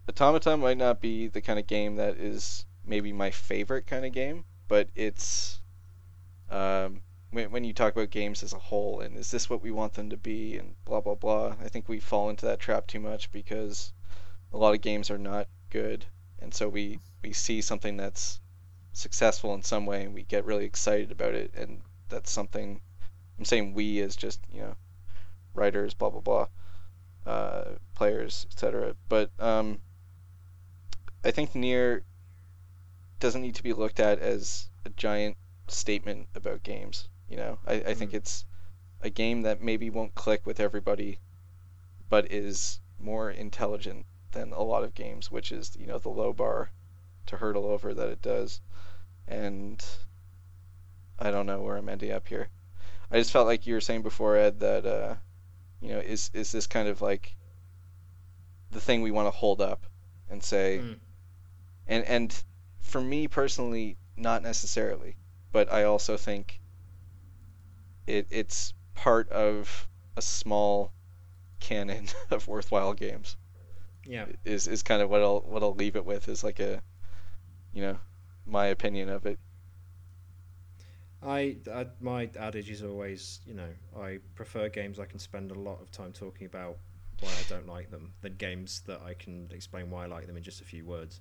Automata might not be the kind of game that is maybe my favorite kind of game, but it's um, when when you talk about games as a whole and is this what we want them to be and blah blah blah. I think we fall into that trap too much because a lot of games are not good. And so we we see something that's successful in some way and we get really excited about it. And that's something i'm saying we as just you know writers blah blah blah uh, players etc but um, i think Nier doesn't need to be looked at as a giant statement about games you know i, I think it's a game that maybe won't click with everybody but is more intelligent than a lot of games which is you know the low bar to hurdle over that it does and I don't know where I'm ending up here. I just felt like you were saying before, Ed, that uh, you know, is is this kind of like the thing we want to hold up and say, Mm. and and for me personally, not necessarily, but I also think it it's part of a small canon of worthwhile games. Yeah. Is is kind of what I'll what I'll leave it with is like a, you know, my opinion of it. I, I my adage is always, you know, I prefer games I can spend a lot of time talking about why I don't like them than games that I can explain why I like them in just a few words.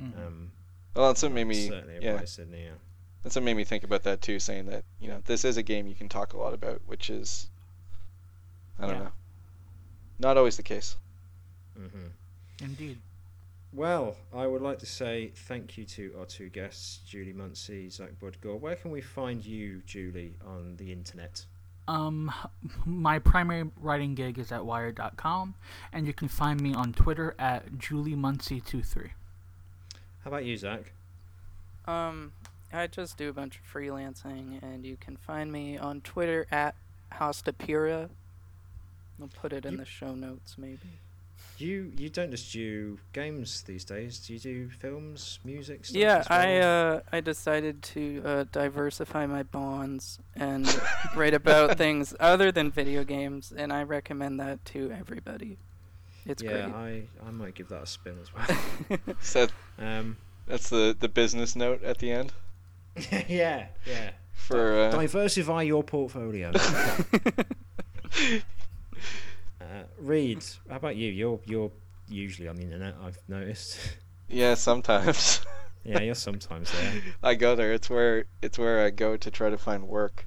Mhm. Um, Well, that's what made me certainly yeah. apply Sydney. Yeah. That's what made me think about that too, saying that you know this is a game you can talk a lot about, which is I don't Yeah. know, not always the case. hmm Indeed. Well, I would like to say thank you to our two guests, Julie Muncie, Zach Budgor. Where can we find you, Julie, on the internet? Um, my primary writing gig is at Wired.com, and you can find me on Twitter at JulieMuncie23. How about you, Zach? Um, I just do a bunch of freelancing, and you can find me on Twitter at Hostapira. I'll put it in You- the show notes, maybe. You you don't just do games these days. Do you do films, music? Stuff Yeah, well? I uh, I decided to uh, diversify my bonds and write about things other than video games, and I recommend that to everybody. It's yeah, I, I might give that a spin as well. So um, that's the the business note at the end yeah, yeah. for uh, Diversify your portfolio. uh, Reed, how about you? You're you're usually on the internet. I've noticed. yeah. Sometimes yeah, you're sometimes there. I go there. It's where it's where I go to try to find work,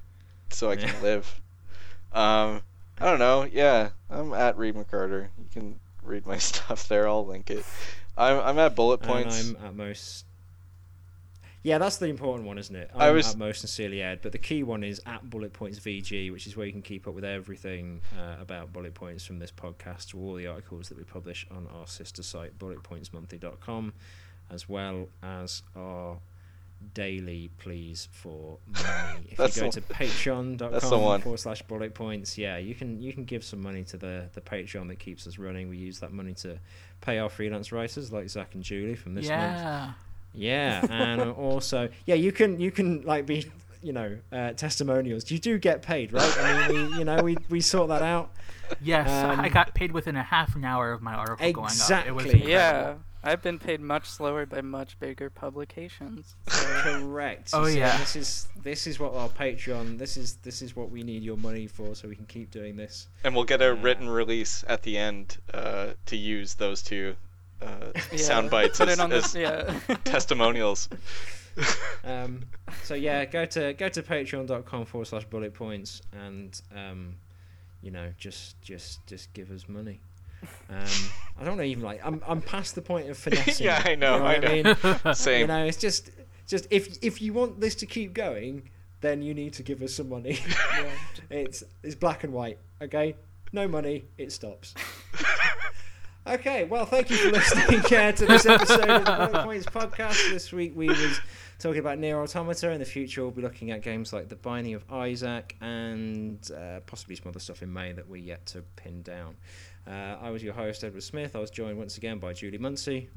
so I can Yeah. live. Um, I don't know. Yeah, I'm at Reed McCarter. You can read my stuff there. I'll link it. I'm I'm at bullet points. And I'm at most. Yeah, that's the important one, isn't it? I'm I was- at most sincerely Ed, but the key one is at Bullet Points VG, which is where you can keep up with everything uh, about Bullet Points from this podcast to all the articles that we publish on our sister site, bulletpointsmonthly.com, as well as our daily pleas for money. If you go the- to patreon.com forward slash bullet points, yeah, you can you can give some money to the, the Patreon that keeps us running. We use that money to pay our freelance writers like Zach and Julie from this month. Yeah. Yeah, and also, yeah, you can you can like be, you know, uh, testimonials. You do get paid, right? I mean, we, you know, we we sort that out. Yes, I Um, got paid within a half an hour of my article going up. It was Exactly. yeah, I've been paid much slower by much bigger publications. So Correct. Oh, You see, yeah. This is this is what our Patreon. This is this is what we need your money for, so we can keep doing this. And we'll get a Yeah. written release at the end uh, to use those two uh, yeah, sound bites Put as, it on as this, yeah. testimonials. Um, so yeah, go to go to patreon.com forward slash bullet points and um, you know, just just just give us money. Um, I don't know even like. I'm I'm past the point of finessing. Yeah, it, I you know, what I mean? know. Same. You know, it's just just if if you want this to keep going, then you need to give us some money. yeah. it's it's black and white. Okay, no money, it stops. Okay, well, thank you for listening uh, to this episode of the Bullet Points podcast. This week we was talking about Nier Automata. In the future, we'll be looking at games like The Binding of Isaac and uh, possibly some other stuff in May that we yet to pin down. Uh, I was your host, Edward Smith. I was joined once again by Julie Muncie.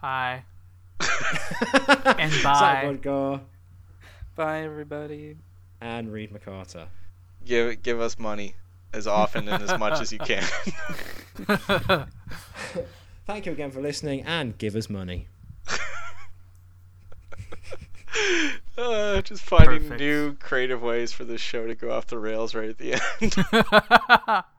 Hi. and bye. Zach Budgor Bye, everybody. and Reed McCarter. give give us money as often and as much as you can. Thank you again for listening and give us money. uh, just finding Perfect. new creative ways for this show to go off the rails right at the end.